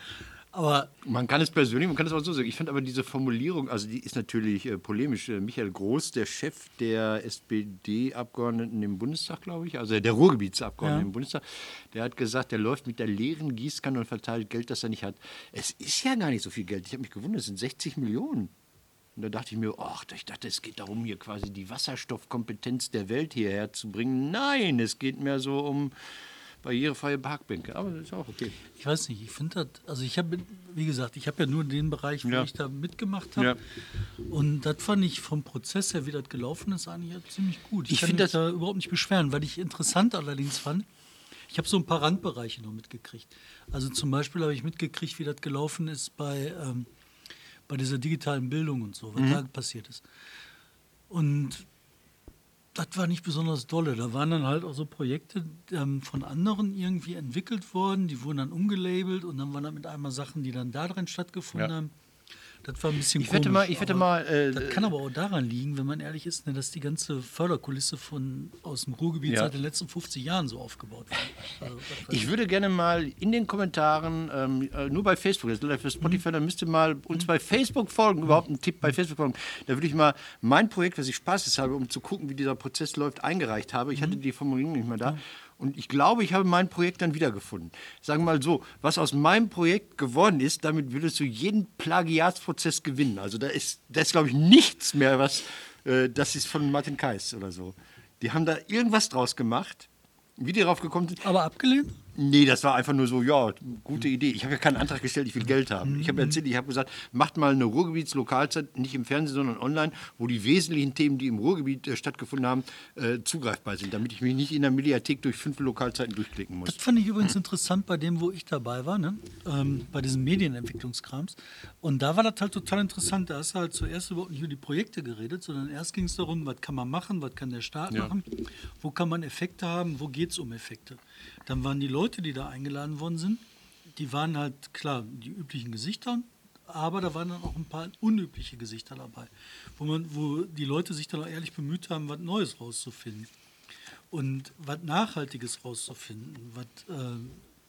Aber Man kann es persönlich, man kann es auch so sagen. Ich finde aber diese Formulierung, also die ist natürlich äh, polemisch. Äh, Michael Groß, der Chef der SPD-Abgeordneten im Bundestag, glaube ich, also der Ruhrgebietsabgeordneten Ja. im Bundestag, der hat gesagt, der läuft mit der leeren Gießkanne und verteilt Geld, das er nicht hat. Es ist ja gar nicht so viel Geld. Ich habe mich gewundert, es sind 60 Millionen. Und da dachte ich mir, ach, ich dachte, es geht darum, hier quasi die Wasserstoffkompetenz der Welt hierher zu bringen. Nein, es geht mehr so um barrierefreie Parkbänke. Aber das ist auch okay. ich weiß nicht, ich finde das, also ich habe, wie gesagt, ich habe ja nur den Bereich, wo Ja. ich da mitgemacht habe. Ja. Und das fand ich vom Prozess her, wie das gelaufen ist, eigentlich ja ziemlich gut. Ich kann find mich das- da überhaupt nicht beschweren, weil ich interessant allerdings fand, ich habe so ein paar Randbereiche noch mitgekriegt. Also zum Beispiel habe ich mitgekriegt, wie das gelaufen ist bei, ähm, bei dieser digitalen Bildung und so, was Mhm. da passiert ist. Und das war nicht besonders dolle. Da waren dann halt auch so Projekte ähm, von anderen irgendwie entwickelt worden, die wurden dann umgelabelt und dann waren da mit einmal Sachen, die dann da drin stattgefunden Ja. haben. Das war ein bisschen Ich wette komisch, mal, ich wette mal, äh, das kann aber auch daran liegen, wenn man ehrlich ist, ne, dass die ganze Förderkulisse von, aus dem Ruhrgebiet Ja. seit den letzten 50 Jahren so aufgebaut wurde. Also, Ich würde gerne mal in den Kommentaren, ähm, äh, nur bei Facebook, das ist für Spotify, dann müsst ihr mal uns bei Facebook folgen, überhaupt einen Tipp bei Facebook folgen. Da würde ich mal mein Projekt, was ich Spaß habe, um zu gucken, wie dieser Prozess läuft, eingereicht habe. Ich hatte die Formulierung nicht mehr da. Und ich glaube, ich habe mein Projekt dann wiedergefunden. Sagen wir mal so, was aus meinem Projekt geworden ist, damit würdest du jeden Plagiatsprozess gewinnen. Also da ist, da ist glaube ich, nichts mehr, was, äh, das ist von Martin Kais oder so. Die haben da irgendwas draus gemacht. Wie die darauf gekommen sind, aber abgelehnt? Nee, das war einfach nur so, ja, gute Idee. Ich habe ja keinen Antrag gestellt, ich will Geld haben. Ich habe erzählt, ich habe gesagt, macht mal eine Ruhrgebietslokalzeit, nicht im Fernsehen, sondern online, wo die wesentlichen Themen, die im Ruhrgebiet äh, stattgefunden haben, äh, zugreifbar sind, damit ich mich nicht in der Mediathek durch fünf Lokalzeiten durchklicken muss. Das fand ich übrigens interessant bei dem, wo ich dabei war, ne? ähm, bei diesem Medienentwicklungskrams. Und da war das halt total interessant. Da hast du halt zuerst überhaupt nicht über die Projekte geredet, sondern erst ging es darum, was kann man machen, was kann der Staat Ja. machen, wo kann man Effekte haben, wo geht es um Effekte. Dann waren die Leute, die da eingeladen worden sind, die waren halt klar die üblichen Gesichter, aber da waren dann auch ein paar unübliche Gesichter dabei, wo, man, wo die Leute sich dann auch ehrlich bemüht haben, was Neues rauszufinden und was Nachhaltiges rauszufinden. Was, äh,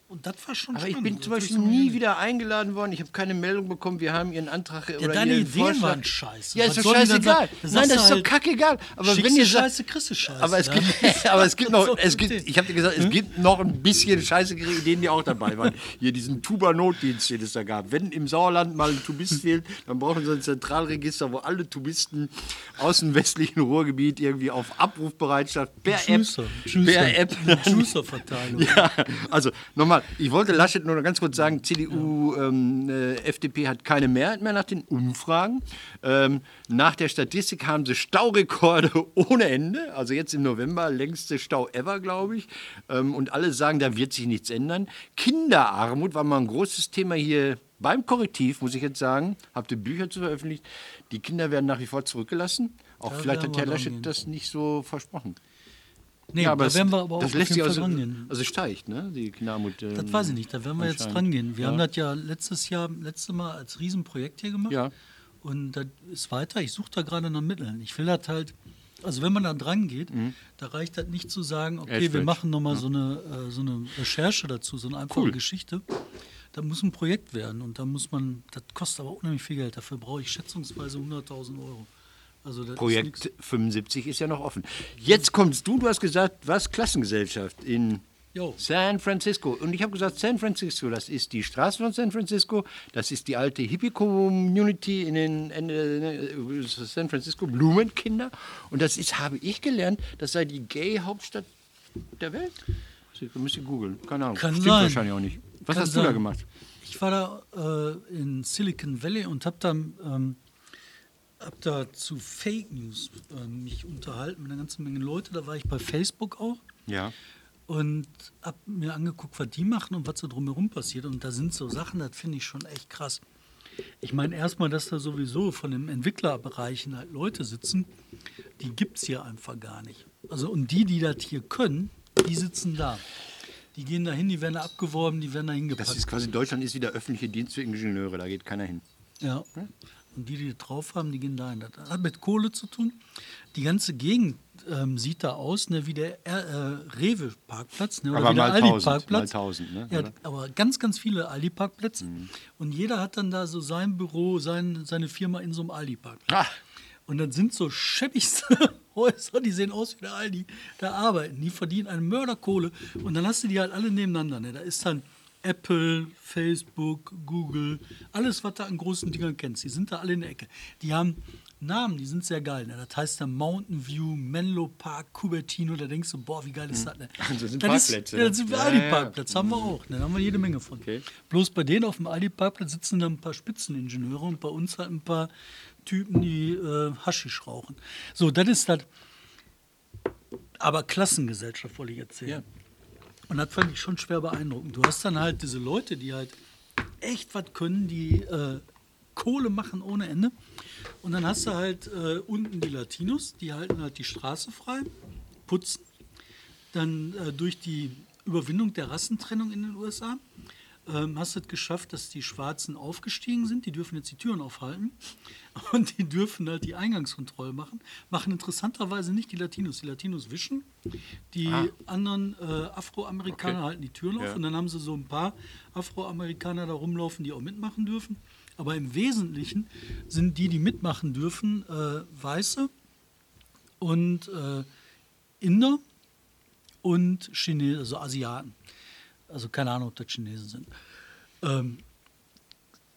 und das war schon Aber ich spannend. bin zum Beispiel ich nie wieder eingeladen worden. Ich habe keine Meldung bekommen, wir haben Ihren Antrag äh, oder deine Ihren Ideen Vorschlag. waren scheiße. Ja, Was ist doch dann scheißegal. Nein, das ist doch halt, kackegal. Aber wenn ihr Scheiße, kriegst du Scheiße. Aber es ja? gibt, aber es gibt noch, es gibt, ich habe dir gesagt, es gibt noch ein bisschen scheißigere Ideen, die auch dabei waren. Hier diesen Tuba-Notdienst, den es da gab. Wenn im Sauerland mal ein Tubist fehlt, dann brauchen sie ein Zentralregister, wo alle Tubisten aus dem westlichen Ruhrgebiet irgendwie auf Abrufbereitschaft per App, Schuster, Schuster, per App Schusterverteilung. ja, also nochmal, ich wollte Laschet nur noch ganz kurz sagen, CDU, ähm, äh, FDP hat keine Mehrheit mehr nach den Umfragen. Ähm, nach der Statistik haben sie Staurekorde ohne Ende, also jetzt im November längste Stau ever, glaube ich. Ähm, und alle sagen, da wird sich nichts ändern. Kinderarmut war mal ein großes Thema hier beim Korrektiv, muss ich jetzt sagen. Habt ihr Bücher zu veröffentlicht? Die Kinder werden nach wie vor zurückgelassen. Auch Da vielleicht hat Herr Laschet das nicht so versprochen. Nee, ja, aber da werden wir aber auch das auf lässt sich also, rangehen. also steigt, ne? Die Kinderarmut. ähm, Das weiß ich nicht, da werden wir jetzt dran gehen. Wir Ja. haben das ja letztes Jahr, letzte Mal als Riesenprojekt hier gemacht. Ja. Und das ist weiter. Ich suche da gerade nach Mitteln. Ich will das halt, also wenn man da dran geht, da reicht das nicht zu sagen, okay, wir Edgebatch. machen nochmal so, eine, äh, so eine Recherche dazu, so eine einfache Cool. Geschichte. Da muss ein Projekt werden und da muss man, das kostet aber unheimlich viel Geld. Dafür brauche ich schätzungsweise 100.000 Euro. Also ist Projekt nix- 75 ist ja noch offen. Jetzt kommst du, du hast gesagt, was Klassengesellschaft in Jo. San Francisco. Und ich habe gesagt, San Francisco, das ist die Straße von San Francisco, das ist die alte Hippie-Community in den Ende, äh, San Francisco, Blumenkinder. Und das ist, habe ich gelernt, das sei die Gay-Hauptstadt der Welt. Sie müsst ihr googeln, keine Ahnung. Kann Stimmt sein. wahrscheinlich auch nicht. Was Kann hast du da sein. gemacht? Ich war da äh, in Silicon Valley und habe da, ähm, hab da zu Fake News äh, mich unterhalten mit einer ganzen Menge Leute. Da war ich bei Facebook auch Ja. und habe mir angeguckt, was die machen und was so drumherum passiert. Und da sind so Sachen, das finde ich schon echt krass. Ich meine erstmal, dass da sowieso von den Entwicklerbereichen halt Leute sitzen, die gibt es hier einfach gar nicht. Also und die, die das hier können, die sitzen da. Die gehen da hin, die werden da abgeworben, die werden da hingepackt. Das ist quasi, Deutschland ist wieder öffentliche Dienst für Ingenieure, da geht keiner hin. Ja. Und die, die das drauf haben, die gehen dahin. Das hat mit Kohle zu tun. Die ganze Gegend ähm, sieht da aus, ne, wie der R- äh, Rewe-Parkplatz. Ne, oder Aber wie der Aldi-Parkplatz. ne, Ja, aber ganz, ganz viele Aldi-Parkplätze. Und jeder hat dann da so sein Büro, sein, seine Firma in so einem Aldi-Parkplatz. Ah. Und dann sind so schäbigste Häuser, die sehen aus wie der Aldi, da arbeiten. Die verdienen eine Mörderkohle. Und dann hast du die halt alle nebeneinander. Ne? Da ist dann Apple, Facebook, Google, alles, was du an großen Dingern kennst. Die sind da alle in der Ecke. Die haben Namen, die sind sehr geil. Ne? Das heißt dann Mountain View, Menlo Park, Cupertino. Da denkst du, boah, wie geil ist das? Ne? Also das sind das Parkplätze, Ist, ja, ne? das sind Ja, Aldi-Parkplätze, haben wir auch. Ne? Da haben wir jede Menge von. Okay. Bloß bei denen auf dem Aldi-Parkplatz sitzen dann ein paar Spitzeningenieure und bei uns halt ein paar Typen, die äh, Haschisch rauchen. So, das ist das. Aber Klassengesellschaft wollte ich erzählen. Ja. Und das fand ich schon schwer beeindruckend. Du hast dann halt diese Leute, die halt echt was können, die äh, Kohle machen ohne Ende. Und dann hast du halt äh, unten die Latinos, die halten halt die Straße frei, putzen. Dann äh, durch die Überwindung der Rassentrennung in den USA ähm, hast du es geschafft, dass die Schwarzen aufgestiegen sind. Die dürfen jetzt die Türen aufhalten und die dürfen halt die Eingangskontrolle machen. Machen interessanterweise nicht die Latinos. Die Latinos wischen, die anderen äh, Afroamerikaner Okay. halten die Türen auf Ja. und dann haben sie so ein paar Afroamerikaner da rumlaufen, die auch mitmachen dürfen. Aber im Wesentlichen sind die, die mitmachen dürfen, äh, Weiße und äh, Inder und Chinesen, also Asiaten. Also keine Ahnung, ob das Chinesen sind. Ähm,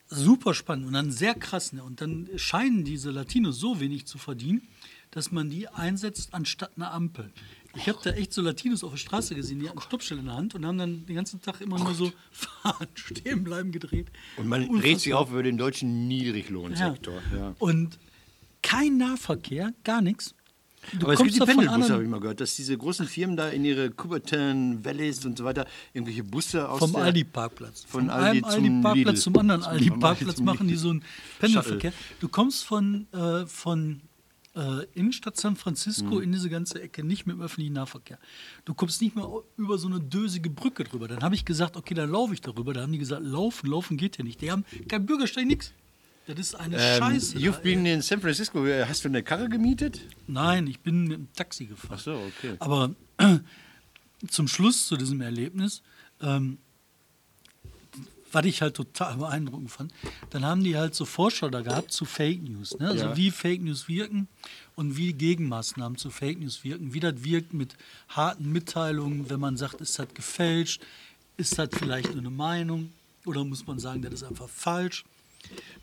super spannend und dann sehr krass. Ne? Und dann scheinen diese Latinos so wenig zu verdienen, dass man die einsetzt anstatt einer Ampel. Ich habe da echt so Latinos auf der Straße gesehen, die hatten Stoppschild in der Hand und haben dann den ganzen Tag immer nur so fahren, stehen bleiben gedreht. Und man Unfassbar. regt sich auf über den deutschen Niedriglohnsektor. Ja. Und kein Nahverkehr, gar nichts. Du Aber es gibt die Pendelbusse, habe ich mal gehört, dass diese großen Firmen da in ihre Cuperton Valleys und so weiter irgendwelche Busse aus Vom Aldi-Parkplatz. von Aldi einem zum Aldi-Parkplatz Lidl. zum anderen Aldi-Parkplatz machen die so einen Pendelverkehr. Du kommst von, äh, von äh, Innenstadt San Francisco Mhm. in diese ganze Ecke nicht mit dem öffentlichen Nahverkehr. Du kommst nicht mehr über so eine dösige Brücke drüber. Dann habe ich gesagt, okay, dann laufe ich darüber. Da haben die gesagt, laufen, laufen geht ja nicht. Die haben kein Bürgersteig, nichts. Das ist eine Ähm, Scheiße. You've been in San Francisco. Äh, Hast du eine Karre gemietet? Nein, ich bin mit dem Taxi gefahren. Ach so, okay. Aber zum Schluss zu diesem Erlebnis, ähm, was ich halt total beeindruckend fand, dann haben die halt so Vorschau da gehabt zu Fake News. Ne? Also Ja. wie Fake News wirken und wie Gegenmaßnahmen zu Fake News wirken. Wie das wirkt mit harten Mitteilungen, wenn man sagt, ist das gefälscht, ist das vielleicht nur eine Meinung oder muss man sagen, das ist einfach falsch.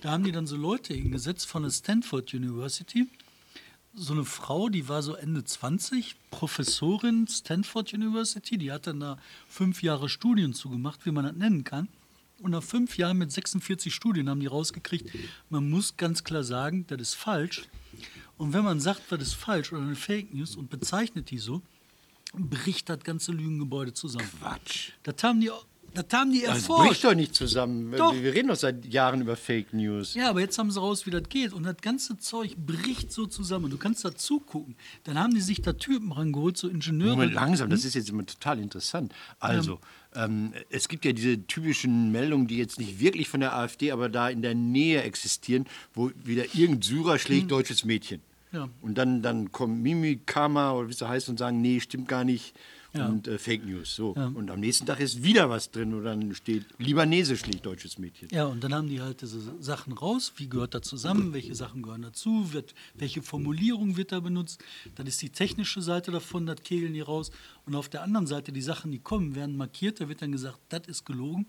Da haben die dann so Leute hingesetzt von der Stanford University, so eine Frau, die war so Ende 20, Professorin Stanford University, die hat dann da fünf Jahre Studien zugemacht, wie man das nennen kann. Und nach fünf Jahren mit 46 Studien haben die rausgekriegt, man muss ganz klar sagen, das ist falsch. Und wenn man sagt, das ist falsch oder eine Fake News und bezeichnet die so, bricht das ganze Lügengebäude zusammen. Quatsch. Das haben die, das haben die Das erforscht. bricht doch nicht zusammen. Doch. Wir, wir reden doch seit Jahren über Fake News. Ja, aber jetzt haben sie raus, wie das geht. Und das ganze Zeug bricht so zusammen. Du kannst da zugucken. Dann haben die sich da Typen rangeholt, so Ingenieure. Moment, langsam, das ist jetzt immer total interessant. Also, ähm, es gibt ja diese typischen Meldungen, die jetzt nicht wirklich von der AfD, aber da in der Nähe existieren, wo wieder irgendein Syrer schlägt deutsches Mädchen. Ja. Und dann, dann kommen Mimikama oder wie es heißt und sagen, nee, stimmt gar nicht. Ja. Und äh, Fake News. So. Ja. Und am nächsten Tag ist wieder was drin und dann steht libanesisch liegt deutsches Mädchen. Ja, und dann haben die halt diese Sachen raus. Wie gehört da zusammen? Welche Sachen gehören dazu? Wird, welche Formulierung wird da benutzt? Dann ist die technische Seite davon, das kegeln die raus. Und auf der anderen Seite, die Sachen, die kommen, werden markiert. Da wird dann gesagt, das ist gelogen.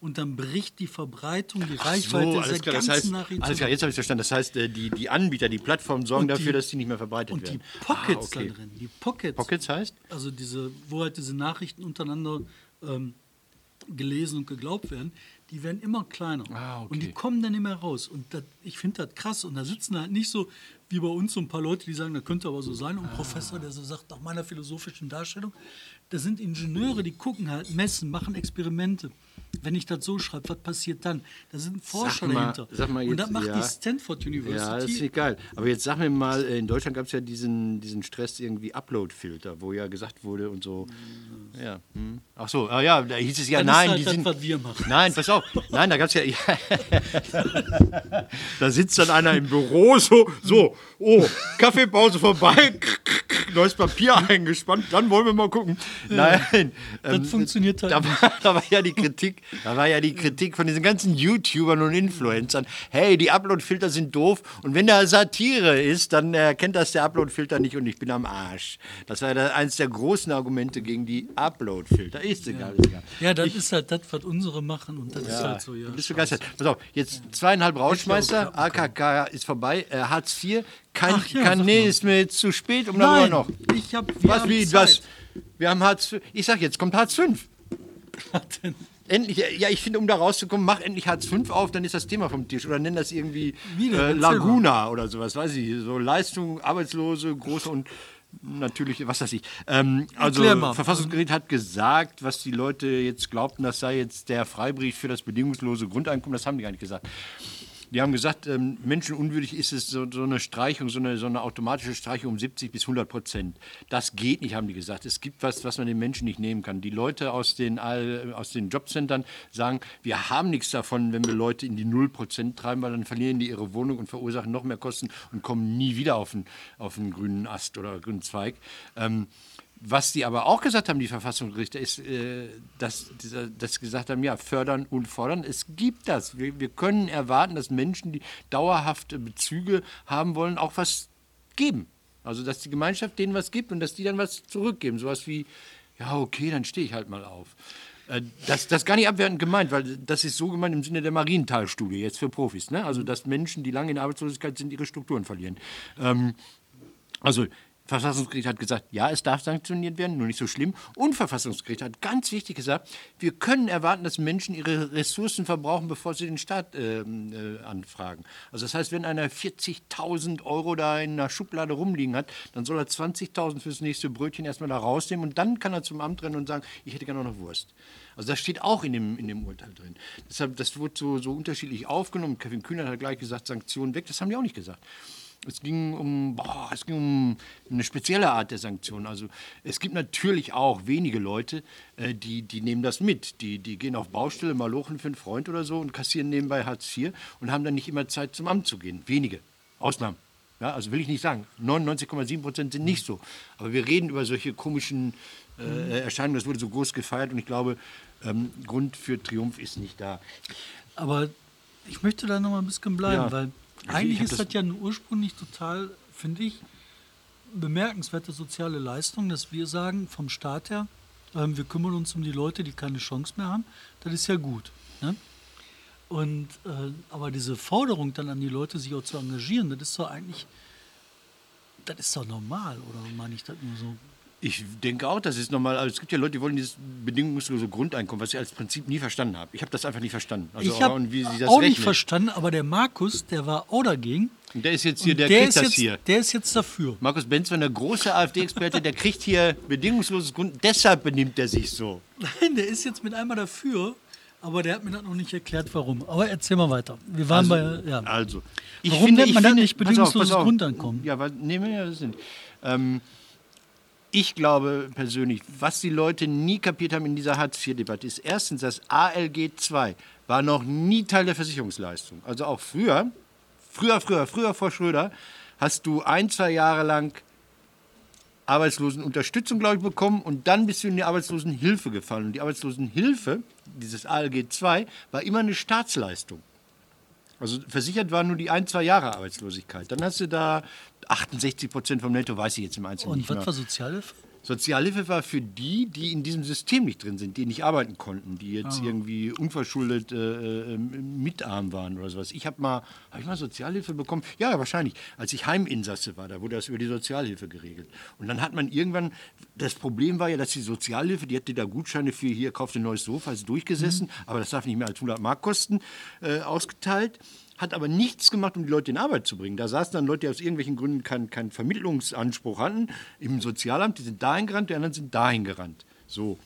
Und dann bricht die Verbreitung, die Reichweite so, dieser klar, das ganzen heißt, Nachrichten. alles klar, jetzt habe ich verstanden. Das heißt, äh, die, die Anbieter, die Plattformen sorgen Und dafür, die- dass die nicht mehr verbreitet und die werden. Pockets Ah, okay. da drin. Die Pockets. Pockets heißt? Also diese, wo halt diese Nachrichten untereinander ähm, gelesen und geglaubt werden, die werden immer kleiner. Ah, okay. Und die kommen dann nicht mehr raus. Und das, ich finde das krass. Und da sitzen halt nicht so wie bei uns so ein paar Leute, die sagen, das könnte aber so sein. Und ein Professor, der so sagt, nach meiner philosophischen Darstellung, das sind Ingenieure, die gucken halt, messen, machen Experimente. Wenn ich das so schreibe, was passiert dann? Da sind Forscher mal- dahinter. sag mal und das jetzt, macht ja. die Stanford University. Ja, das ist geil. Aber jetzt sag mir mal, äh, in Deutschland gab es ja diesen, diesen Stress irgendwie Upload-Filter, wo ja gesagt wurde und so. Ja. Hm. Ach so, ah, ja, da hieß es ja, Das ist nein, halt die das, sind. was wir machen. Nein, pass auf. Nein, da gab es ja, Da sitzt dann einer im Büro so, so, oh, Kaffeepause vorbei, neues Papier eingespannt, dann wollen wir mal gucken. Nein. Das funktioniert halt da nicht. war, da war ja die Kritik, da war ja die Kritik von diesen ganzen YouTubern und Influencern. Hey, die Upload-Filter sind doof und wenn da Satire ist, dann erkennt das der Upload-Filter nicht und ich bin am Arsch. Das war ja eines der großen Argumente gegen die Upload-Filter. Ist egal, ist egal. Ja, das ist halt das, was unsere machen und das ist halt so, ja. Du bist begeistert. Pass auf, jetzt zweieinhalb Rauschmeister, AKK ist vorbei, äh, Hartz IV, kein, Ach ja, kein nee, ist mir jetzt zu spät, um Nein, noch. ich hab, wir Was, haben wie, Zeit. was? Wir haben Hartz V. Ich sag, jetzt kommt Hartz V. Endlich, ja, ich finde, um da rauszukommen, mach endlich Hartz V auf, dann ist das Thema vom Tisch. Oder nenn das irgendwie äh, Laguna oder sowas, weiß ich. So Leistung, Arbeitslose, große und natürlich, was weiß ich. Ähm, also. Verfassungsgericht hat gesagt, was die Leute jetzt glaubten, das sei jetzt der Freibrief für das bedingungslose Grundeinkommen. Das haben die gar nicht gesagt. Die haben gesagt, ähm, menschenunwürdig ist es so, so eine Streichung, so eine, so eine automatische Streichung um 70 bis 100 Prozent. Das geht nicht, haben die gesagt. Es gibt was, was man den Menschen nicht nehmen kann. Die Leute aus den, aus den Jobcentern sagen, wir haben nichts davon, wenn wir Leute in die 0 Prozent treiben, weil dann verlieren die ihre Wohnung und verursachen noch mehr Kosten und kommen nie wieder auf einen, auf einen grünen Ast oder grünen Zweig. Ähm, was die aber auch gesagt haben, die Verfassungsgerichte, ist, äh, dass, sie gesagt haben, ja, fördern und fordern. Es gibt das. Wir, wir können erwarten, dass Menschen, die dauerhafte Bezüge haben wollen, auch was geben. Also, dass die Gemeinschaft denen was gibt und dass die dann was zurückgeben. Sowas wie, ja, okay, dann stehe ich halt mal auf. Äh, Das, das gar nicht abwertend gemeint, weil das ist so gemeint im Sinne der Marienthal-Studie, jetzt für Profis. Ne? Also, dass Menschen, die lange in Arbeitslosigkeit sind, ihre Strukturen verlieren. Ähm, also Verfassungsgericht hat gesagt, ja, es darf sanktioniert werden, nur nicht so schlimm. Und Verfassungsgericht hat ganz wichtig gesagt, wir können erwarten, dass Menschen ihre Ressourcen verbrauchen, bevor sie den Staat ähm, äh, anfragen. Also das heißt, wenn einer 40.000 Euro da in einer Schublade rumliegen hat, dann soll er 20.000 fürs nächste Brötchen erstmal da rausnehmen und dann kann er zum Amt rennen und sagen, ich hätte gerne noch Wurst. Also das steht auch in dem, in dem Urteil drin. Deshalb, das wurde so, so unterschiedlich aufgenommen. Kevin Kühnert hat gleich gesagt, Sanktionen weg. Das haben die auch nicht gesagt. Es ging um, boah, es ging um eine spezielle Art der Sanktionen. Also es gibt natürlich auch wenige Leute, äh, die, die nehmen das mit. Die, die gehen auf Baustelle, mal lochen für einen Freund oder so und kassieren nebenbei Hartz IV und haben dann nicht immer Zeit zum Amt zu gehen. Wenige. Ausnahmen. Ja, also will ich nicht sagen. 99,7 Prozent sind nicht so. Aber wir reden über solche komischen äh, Erscheinungen. Das wurde so groß gefeiert und ich glaube, ähm, Grund für Triumph ist nicht da. Aber ich möchte da noch mal ein bisschen bleiben, Ja. weil Also eigentlich ist das- das ja eine ursprünglich total, finde ich, bemerkenswerte soziale Leistung, dass wir sagen, vom Staat her, ähm, wir kümmern uns um die Leute, die keine Chance mehr haben. Das ist ja gut. Ne? Und, äh, aber diese Forderung dann an die Leute, sich auch zu engagieren, das ist doch eigentlich, das ist doch normal, oder meine ich das nur so? Ich denke auch, das ist normal. Also es gibt ja Leute, die wollen dieses bedingungslose Grundeinkommen, was ich als Prinzip nie verstanden habe. Ich habe das einfach nicht verstanden. Also ich habe und wie sie das auch nicht rechnen. verstanden, aber der Markus, der war auch dagegen. Und der ist jetzt hier, der, der, kriegt ist das jetzt, hier. der ist jetzt dafür. Markus Benzmann, der große AfD-Experte, der kriegt hier bedingungsloses Grund. Deshalb benimmt er sich so. Nein, der ist jetzt mit einmal dafür, aber der hat mir das noch nicht erklärt, warum. Aber erzähl mal weiter. Wir waren bei, ja. Also, Warum nennt man das nicht bedingungsloses auf. Grundeinkommen? Ja, was, nee, ja, das sind. Ähm, ich glaube persönlich, was die Leute nie kapiert haben in dieser Hartz-IV-Debatte, ist erstens, das ALG II war noch nie Teil der Versicherungsleistung. Also auch früher, früher, früher, früher vor Schröder, hast du ein, zwei Jahre lang Arbeitslosenunterstützung, glaube ich, bekommen und dann bist du in die Arbeitslosenhilfe gefallen. Und die Arbeitslosenhilfe, dieses ALG 2, war immer eine Staatsleistung. Also versichert war nur die ein, zwei Jahre Arbeitslosigkeit. Dann hast du da 68 Prozent vom Netto, weiß ich jetzt im Einzelnen Und was war Sozialhilfe? Sozialhilfe war für die, die in diesem System nicht drin sind, die nicht arbeiten konnten, die jetzt irgendwie unverschuldet äh, äh, mitarm waren oder sowas. Ich habe mal, habe ich mal Sozialhilfe bekommen? Ja, wahrscheinlich. Als ich Heiminsasse war, da wurde das über die Sozialhilfe geregelt. Und dann hat man irgendwann, das Problem war ja, dass die Sozialhilfe, die hätte da Gutscheine für hier, kauft ein neues Sofa, ist durchgesessen, aber das darf nicht mehr als 100 Mark kosten, äh, ausgeteilt hat aber nichts gemacht, um die Leute in Arbeit zu bringen. Da saßen dann Leute, die aus irgendwelchen Gründen keinen keinen Vermittlungsanspruch hatten im Sozialamt, die sind dahin gerannt, die anderen sind dahin gerannt. So.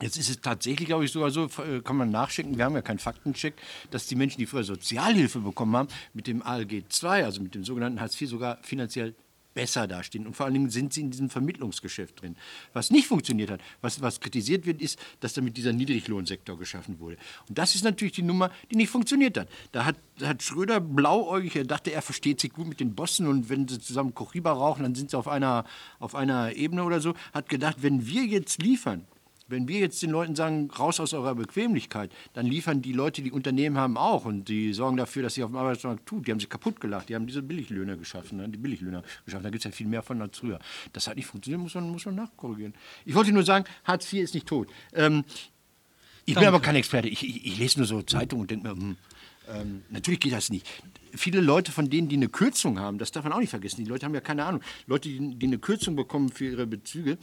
Jetzt ist es tatsächlich, glaube ich, sogar so, äh, kann man nachschicken, wir haben ja keinen Faktencheck, dass die Menschen, die früher Sozialhilfe bekommen haben, mit dem ALG II, also mit dem sogenannten Hartz IV, sogar finanziell besser dastehen. Und vor allen Dingen sind sie in diesem Vermittlungsgeschäft drin. Was nicht funktioniert hat, was, was kritisiert wird, ist, dass damit dieser Niedriglohnsektor geschaffen wurde. Und das ist natürlich die Nummer, die nicht funktioniert hat. Da hat, hat Schröder blauäugig, er dachte, er versteht sich gut mit den Bossen und wenn sie zusammen Kochiba rauchen, dann sind sie auf einer, auf einer Ebene oder so, hat gedacht, wenn wir jetzt liefern, wenn wir jetzt den Leuten sagen, raus aus eurer Bequemlichkeit, dann liefern die Leute, die Unternehmen haben auch und die sorgen dafür, dass sie auf dem Arbeitsmarkt tut. Die haben sich kaputt gelacht, die haben diese Billiglöhne geschaffen, ne? die Billiglöhner geschaffen. Da gibt es ja viel mehr von als früher. Das hat nicht funktioniert, muss man, muss man nachkorrigieren. Ich wollte nur sagen, Hartz IV ist nicht tot. Ähm, ich bin aber kein Experte. Ich, ich, ich lese nur so Zeitungen und denke mir, hm, ähm, natürlich geht das nicht. Viele Leute von denen, die eine Kürzung haben, das darf man auch nicht vergessen. Die Leute haben ja keine Ahnung. Leute, die, die eine Kürzung bekommen für ihre Bezüge,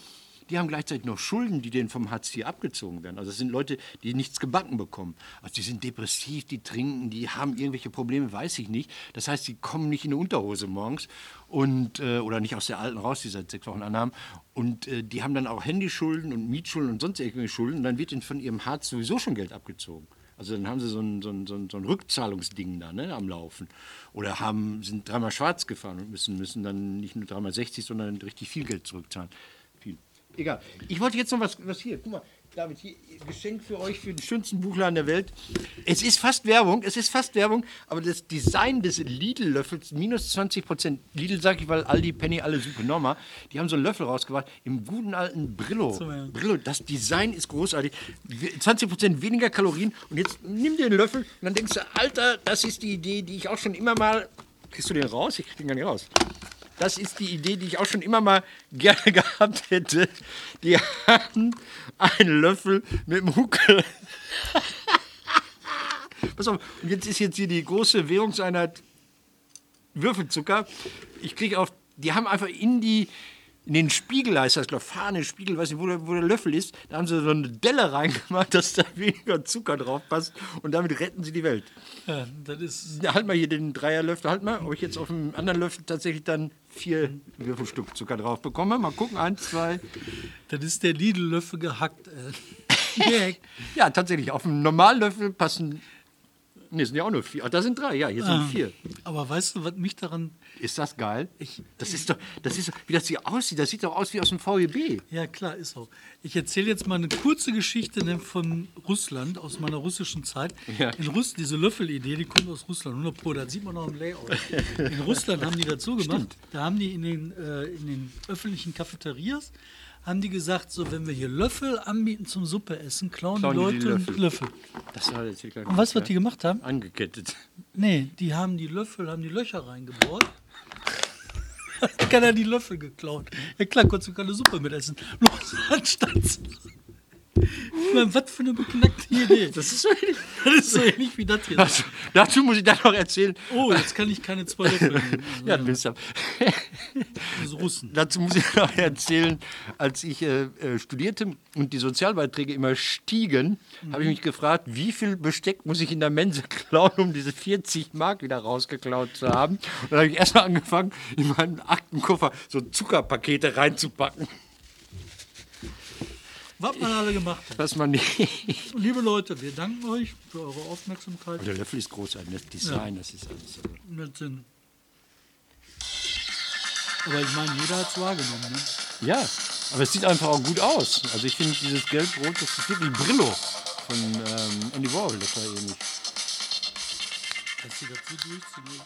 die haben gleichzeitig noch Schulden, die denen vom Hartz IV abgezogen werden. Also das sind Leute, die nichts gebacken bekommen. Also die sind depressiv, die trinken, die haben irgendwelche Probleme, weiß ich nicht. Das heißt, die kommen nicht in eine Unterhose morgens und, äh, oder nicht aus der alten raus, die seit sechs Wochen anhaben. Und äh, die haben dann auch Handyschulden und Mietschulden und sonst irgendwelche Schulden. Und dann wird ihnen von ihrem Hartz sowieso schon Geld abgezogen. Also dann haben sie so ein, so ein, so ein, Rückzahlungsding da ne, am Laufen. Oder haben, sind dreimal schwarz gefahren und müssen, müssen dann nicht nur dreimal 60, sondern richtig viel Geld zurückzahlen. Egal. Ich wollte jetzt noch was, was hier. Guck mal, David, hier Geschenk für euch für den schönsten Buchladen der Welt. Es ist fast Werbung, es ist fast Werbung, aber das Design des Lidl-Löffels, minus 20 Prozent. Lidl sage ich, weil Aldi, Penny, alle super normal. Die haben so einen Löffel rausgebracht im guten alten Brillo. So, ja. Brillo, das Design ist großartig. 20 Prozent weniger Kalorien. Und jetzt nimm dir den Löffel und dann denkst du, Alter, das ist die Idee, die ich auch schon immer mal. Kriegst du den raus? Ich krieg den gar nicht raus. Das ist die Idee, die ich auch schon immer mal gerne gehabt hätte. Die haben einen Löffel mit dem Huckel. Pass auf, und jetzt ist jetzt hier die große Währungseinheit Würfelzucker. Ich kriege auf, die haben einfach in die, in den Spiegel heißt das, glaube Fahne, Spiegel, weiß nicht, wo der, wo der Löffel ist, da haben sie so eine Delle reingemacht, dass da weniger Zucker drauf passt und damit retten sie die Welt. Ja, das ist. Ja, halt mal hier den Dreierlöffel, halt mal, ob ich jetzt auf dem anderen Löffel tatsächlich dann vier Würfelstück Zucker drauf bekomme. Mal gucken, eins, zwei. Das ist der Lidl-Löffel gehackt. Äh. Ja, tatsächlich, auf dem normalen Löffel passen, ne, sind ja auch nur vier. Ach, da sind drei, ja, hier sind vier. Aber weißt du, was mich daran. Ist das geil? das ist doch, das ist, wie das hier aussieht, das sieht doch aus wie aus dem VEB. Ja, klar, ist so. Ich erzähle jetzt mal eine kurze Geschichte ne, von Russland, aus meiner russischen Zeit. Ja. In Russland, diese Löffelidee, die kommt aus Russland, 100 Pro, das sieht man auch im Layout. In Russland haben die das so gemacht, da haben die in den, äh, in den öffentlichen Cafeterias, haben die gesagt, so, wenn wir hier Löffel anbieten zum Suppe essen, klauen, Klauen die die die Leute Löffel. Löffel. Das war jetzt hier gleich Und weißt du, was die gemacht haben? Angekettet. Nee, die haben die Löffel, haben die Löcher reingebohrt. Hat keiner die Löffel geklaut. Ja klar, konntest du keine Suppe mit essen. Los, anstatt. Ich meine, was für eine beknackte Idee. Das ist so ähnlich. Das ist so ähnlich wie das hier. Dazu, dazu muss ich dann noch erzählen. Oh, jetzt kann ich keine zwei Löffel nehmen. Ja, Mist. Also Russen. Dazu muss ich noch erzählen, als ich äh, äh, studierte und die Sozialbeiträge immer stiegen, habe ich mich gefragt, wie viel Besteck muss ich in der Mensa klauen, um diese 40 Mark wieder rausgeklaut zu haben. Und dann habe ich erstmal angefangen, in meinen Aktenkoffer so Zuckerpakete reinzupacken, Was man alle gemacht hat. was man nicht. Und liebe Leute, wir danken euch für eure Aufmerksamkeit. Der Löffel ist großartig, das Design, das ist alles. Also. Und Aber ich meine, jeder hat es wahrgenommen. Ne? Ja, aber es sieht einfach auch gut aus. Also ich finde dieses Gelb-Rot, das ist wirklich Brillo von ähm, Andy Warhol, das war ähnlich. Dass sie dazu durchziehen,